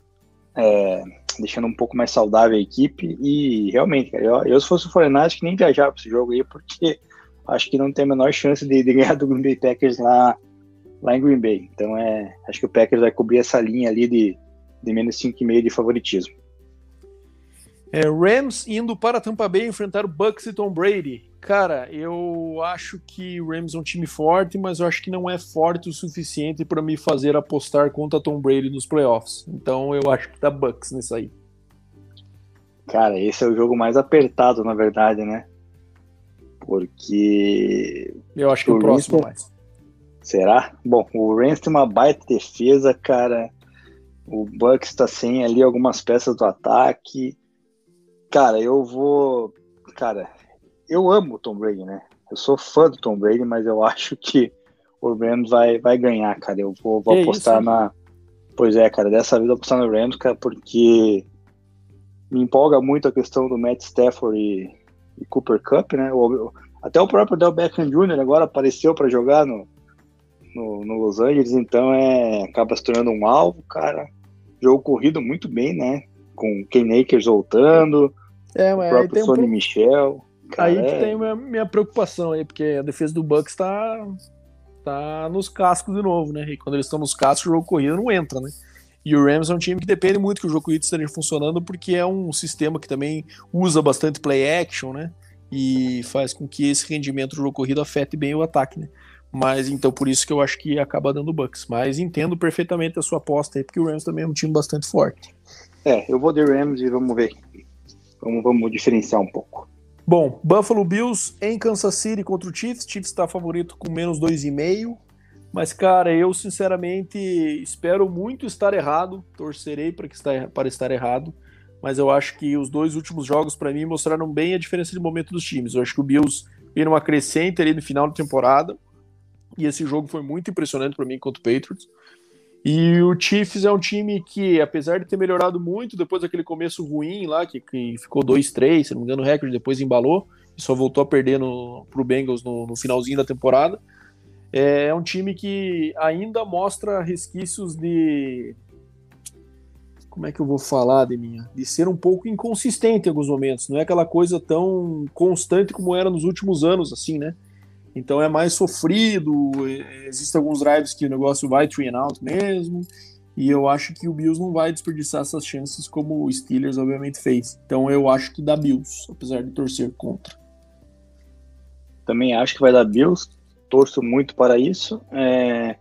é, deixando um pouco mais saudável a equipe. E realmente, cara, eu, eu se fosse o Foreigners, que nem viajar para esse jogo aí, porque acho que não tem a menor chance de, de ganhar do Green Bay Packers lá lá em Green Bay. Então é, acho que o Packers vai cobrir essa linha ali de, de menos 5,5 de favoritismo. É, Rams indo para Tampa Bay enfrentar o Bucks e Tom Brady. Cara, eu acho que o Rams é um time forte, mas eu acho que não é forte o suficiente para me fazer apostar contra Tom Brady nos playoffs. Então eu acho que dá Bucks nisso aí. Cara, esse é o jogo mais apertado, na verdade, né? Porque. Eu acho que o, o próximo mais. Será? Bom, o Rams tem uma baita defesa, cara. O Bucks tá sem ali algumas peças do ataque. Cara, eu vou. Cara, eu amo o Tom Brady, né? Eu sou fã do Tom Brady, mas eu [laughs] acho que o Rams vai, vai ganhar, cara. Eu vou, vou apostar isso? na. Pois é, cara, dessa vez eu vou apostar no Rams, cara, porque me empolga muito a questão do Matt Stafford e, e Cooper Cup, né? O, até o próprio Del Beckham Jr. agora apareceu para jogar no, no, no Los Angeles, então é, acaba se tornando um alvo, cara. Jogo corrido muito bem, né? Com Ken Akers voltando, é, o próprio Sonny um... Michel. Cara, aí que é... tem minha, minha preocupação aí, porque a defesa do Bucks tá, tá nos cascos de novo, né? E quando eles estão nos cascos, o jogo corrido não entra, né? E o Rams é um time que depende muito que o jogo corrido esteja funcionando, porque é um sistema que também usa bastante play action, né? E faz com que esse rendimento do jogo corrido afete bem o ataque, né? Mas então por isso que eu acho que acaba dando Bucks. Mas entendo perfeitamente a sua aposta aí, porque o Rams também é um time bastante forte. É, eu vou de Rams e vamos ver. Vamos, vamos diferenciar um pouco. Bom, Buffalo Bills em Kansas City contra o Chiefs. Chiefs está favorito com menos 2,5. Mas, cara, eu sinceramente espero muito estar errado. Torcerei para, que está, para estar errado. Mas eu acho que os dois últimos jogos, para mim, mostraram bem a diferença de momento dos times. Eu acho que o Bills veio numa crescente ali no final da temporada e esse jogo foi muito impressionante para mim contra o Patriots. E o Chiefs é um time que, apesar de ter melhorado muito depois daquele começo ruim lá, que, que ficou 2-3, se não me engano, o recorde depois embalou e só voltou a perder no, pro Bengals no, no finalzinho da temporada. É, é um time que ainda mostra resquícios de. Como é que eu vou falar, de minha? De ser um pouco inconsistente em alguns momentos. Não é aquela coisa tão constante como era nos últimos anos, assim, né? Então é mais sofrido, existem alguns drives que o negócio vai three and out mesmo, e eu acho que o Bills não vai desperdiçar essas chances como o Steelers obviamente fez. Então eu acho que dá Bills, apesar de torcer contra. Também acho que vai dar Bills, torço muito para isso. É...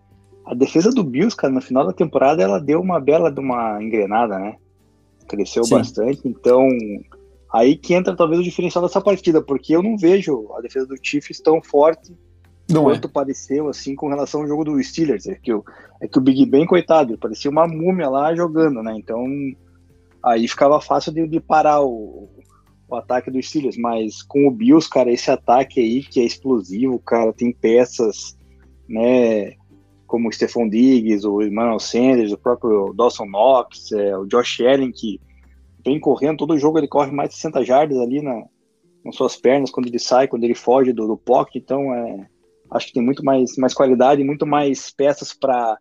a defesa do Bills, cara, no final da temporada ela deu uma bela de uma engrenada, né? Cresceu Sim. bastante, então aí que entra talvez o diferencial dessa partida, porque eu não vejo a defesa do Chiefs tão forte não quanto é. pareceu, assim, com relação ao jogo do Steelers. É que, o, é que o Big Ben, coitado, parecia uma múmia lá jogando, né? Então, aí ficava fácil de, de parar o, o ataque dos Steelers, mas com o Bills, cara, esse ataque aí que é explosivo, cara, tem peças, né, como o Stephon Diggs, o Emmanuel Sanders, o próprio Dawson Knox, é, o Josh Allen, que vem correndo, todo jogo ele corre mais de 60 jardas ali na, nas suas pernas, quando ele sai, quando ele foge do, do pocket, então é, acho que tem muito mais, mais qualidade, muito mais peças para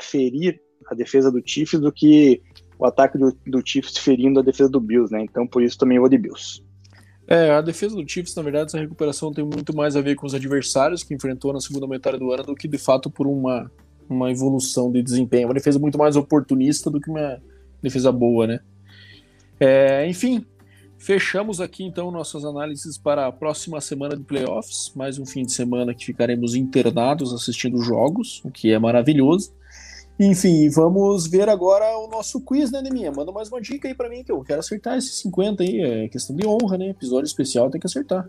ferir a defesa do Chiefs do que o ataque do, do Chiefs ferindo a defesa do Bills, né? Então por isso também vou de Bills. É, a defesa do Chiefs, na verdade, essa recuperação tem muito mais a ver com os adversários que enfrentou na segunda metade do ano do que de fato por uma, uma evolução de desempenho. Uma defesa muito mais oportunista do que uma defesa boa, né? É, enfim, Fechamos aqui então nossas análises para a próxima semana de playoffs, mais um fim de semana que ficaremos internados assistindo jogos, o que é maravilhoso. Enfim, vamos ver agora o nosso quiz, né, Neminha? Manda mais uma dica aí para mim, que eu quero acertar esses 50 aí, é questão de honra, né? Episódio especial tem que acertar.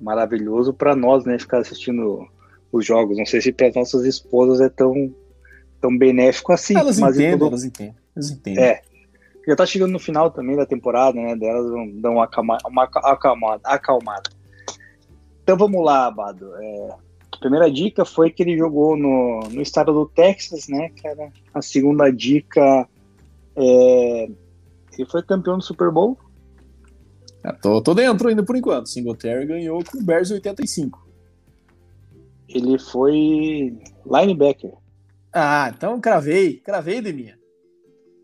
Maravilhoso para nós, né, ficar assistindo os jogos. Não sei se para nossas esposas é tão, tão benéfico assim. Elas mas entendem, todo... elas entendem, elas entendem. É, já tá chegando no final também da temporada, né? Delas vão dar uma, acalmada, uma acalmada, acalmada. Então vamos lá, Abado. É, a primeira dica foi que ele jogou no, no estado do Texas, né, cara? A segunda dica é, ele foi campeão do Super Bowl. Ah, tô, tô dentro ainda por enquanto. Singletary ganhou com o Bears 85. Ele foi linebacker. Ah, então cravei, cravei de minha.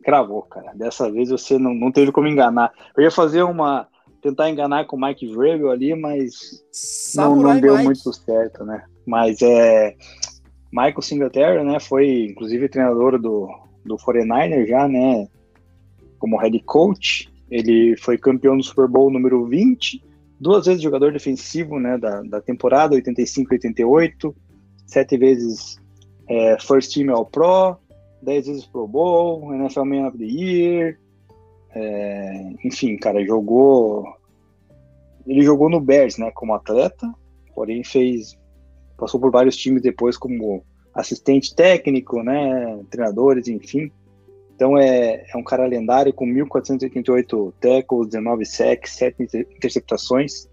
Cravou, cara. Dessa vez você não, não teve como enganar. Eu ia fazer uma. tentar enganar com o Mike Vrabel ali, mas não, não deu Mike. muito certo, né? Mas é. Michael Singletary, né? Foi inclusive treinador do, do 49er já, né? Como head coach. Ele foi campeão do Super Bowl número 20, duas vezes jogador defensivo né, da, da temporada, 85 e 88, sete vezes é, First Team All Pro, 10 vezes Pro Bowl, NFL Man of the Year. É, enfim, cara, jogou. Ele jogou no Bears, né, como atleta, porém fez. Passou por vários times depois como assistente técnico, né, treinadores, enfim. Então é, é um cara lendário com 1.488 tackles, 19 sacks, 7 interceptações.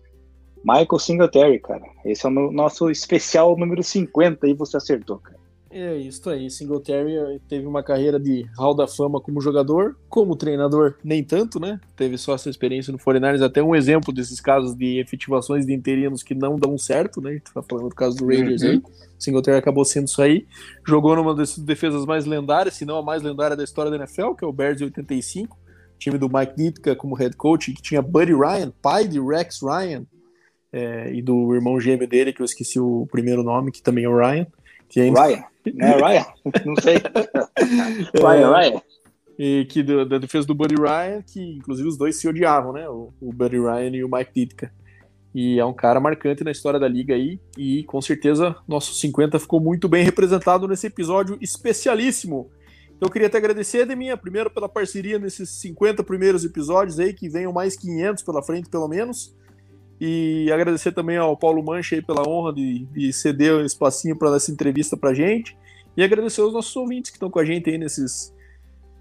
Michael Singletary, cara. Esse é o nosso especial número 50 e você acertou, cara. É isso aí. Singletary teve uma carreira de hall da fama como jogador, como treinador, nem tanto, né? Teve só essa experiência no 49 até um exemplo desses casos de efetivações de interinos que não dão certo, né? A gente tá falando do caso do Rangers uhum. aí. Singletary acabou sendo isso aí. Jogou numa das defesas mais lendárias, se não a mais lendária da história da NFL, que é o Bears de 85. Time do Mike Ditka como head coach, que tinha Buddy Ryan, pai de Rex Ryan, é, e do irmão gêmeo dele, que eu esqueci o primeiro nome, que também é o Ryan. Que ainda... Ryan? Né, Ryan? Não sei. [laughs] Ryan, é, Ryan. E que do, da defesa do Buddy Ryan, que inclusive os dois se odiavam, né? O, o Buddy Ryan e o Mike Ditka. E é um cara marcante na história da liga aí. E com certeza nosso 50 ficou muito bem representado nesse episódio especialíssimo. Então eu queria até agradecer, Deminha, primeiro pela parceria nesses 50 primeiros episódios aí, que venham mais 500 pela frente, pelo menos. E agradecer também ao Paulo Mancha aí pela honra de, de ceder um espacinho para essa entrevista para gente. E agradecer aos nossos ouvintes que estão com a gente aí nesses,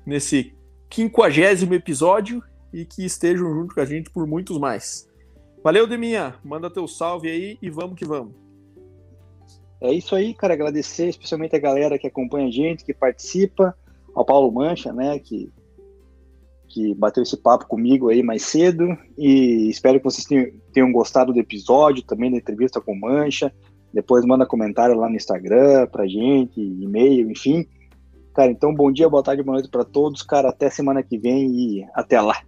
nesse quinquagésimo episódio e que estejam junto com a gente por muitos mais. Valeu, Deminha. Manda teu salve aí e vamos que vamos. É isso aí, cara. Agradecer especialmente a galera que acompanha a gente, que participa, ao Paulo Mancha, né, que que bateu esse papo comigo aí mais cedo e espero que vocês tenham, gostado do episódio, também da entrevista com Mancha. Depois manda comentário lá no Instagram pra gente, e-mail, enfim. Cara, então bom dia, boa tarde, boa noite para todos, cara. Até semana que vem e até lá.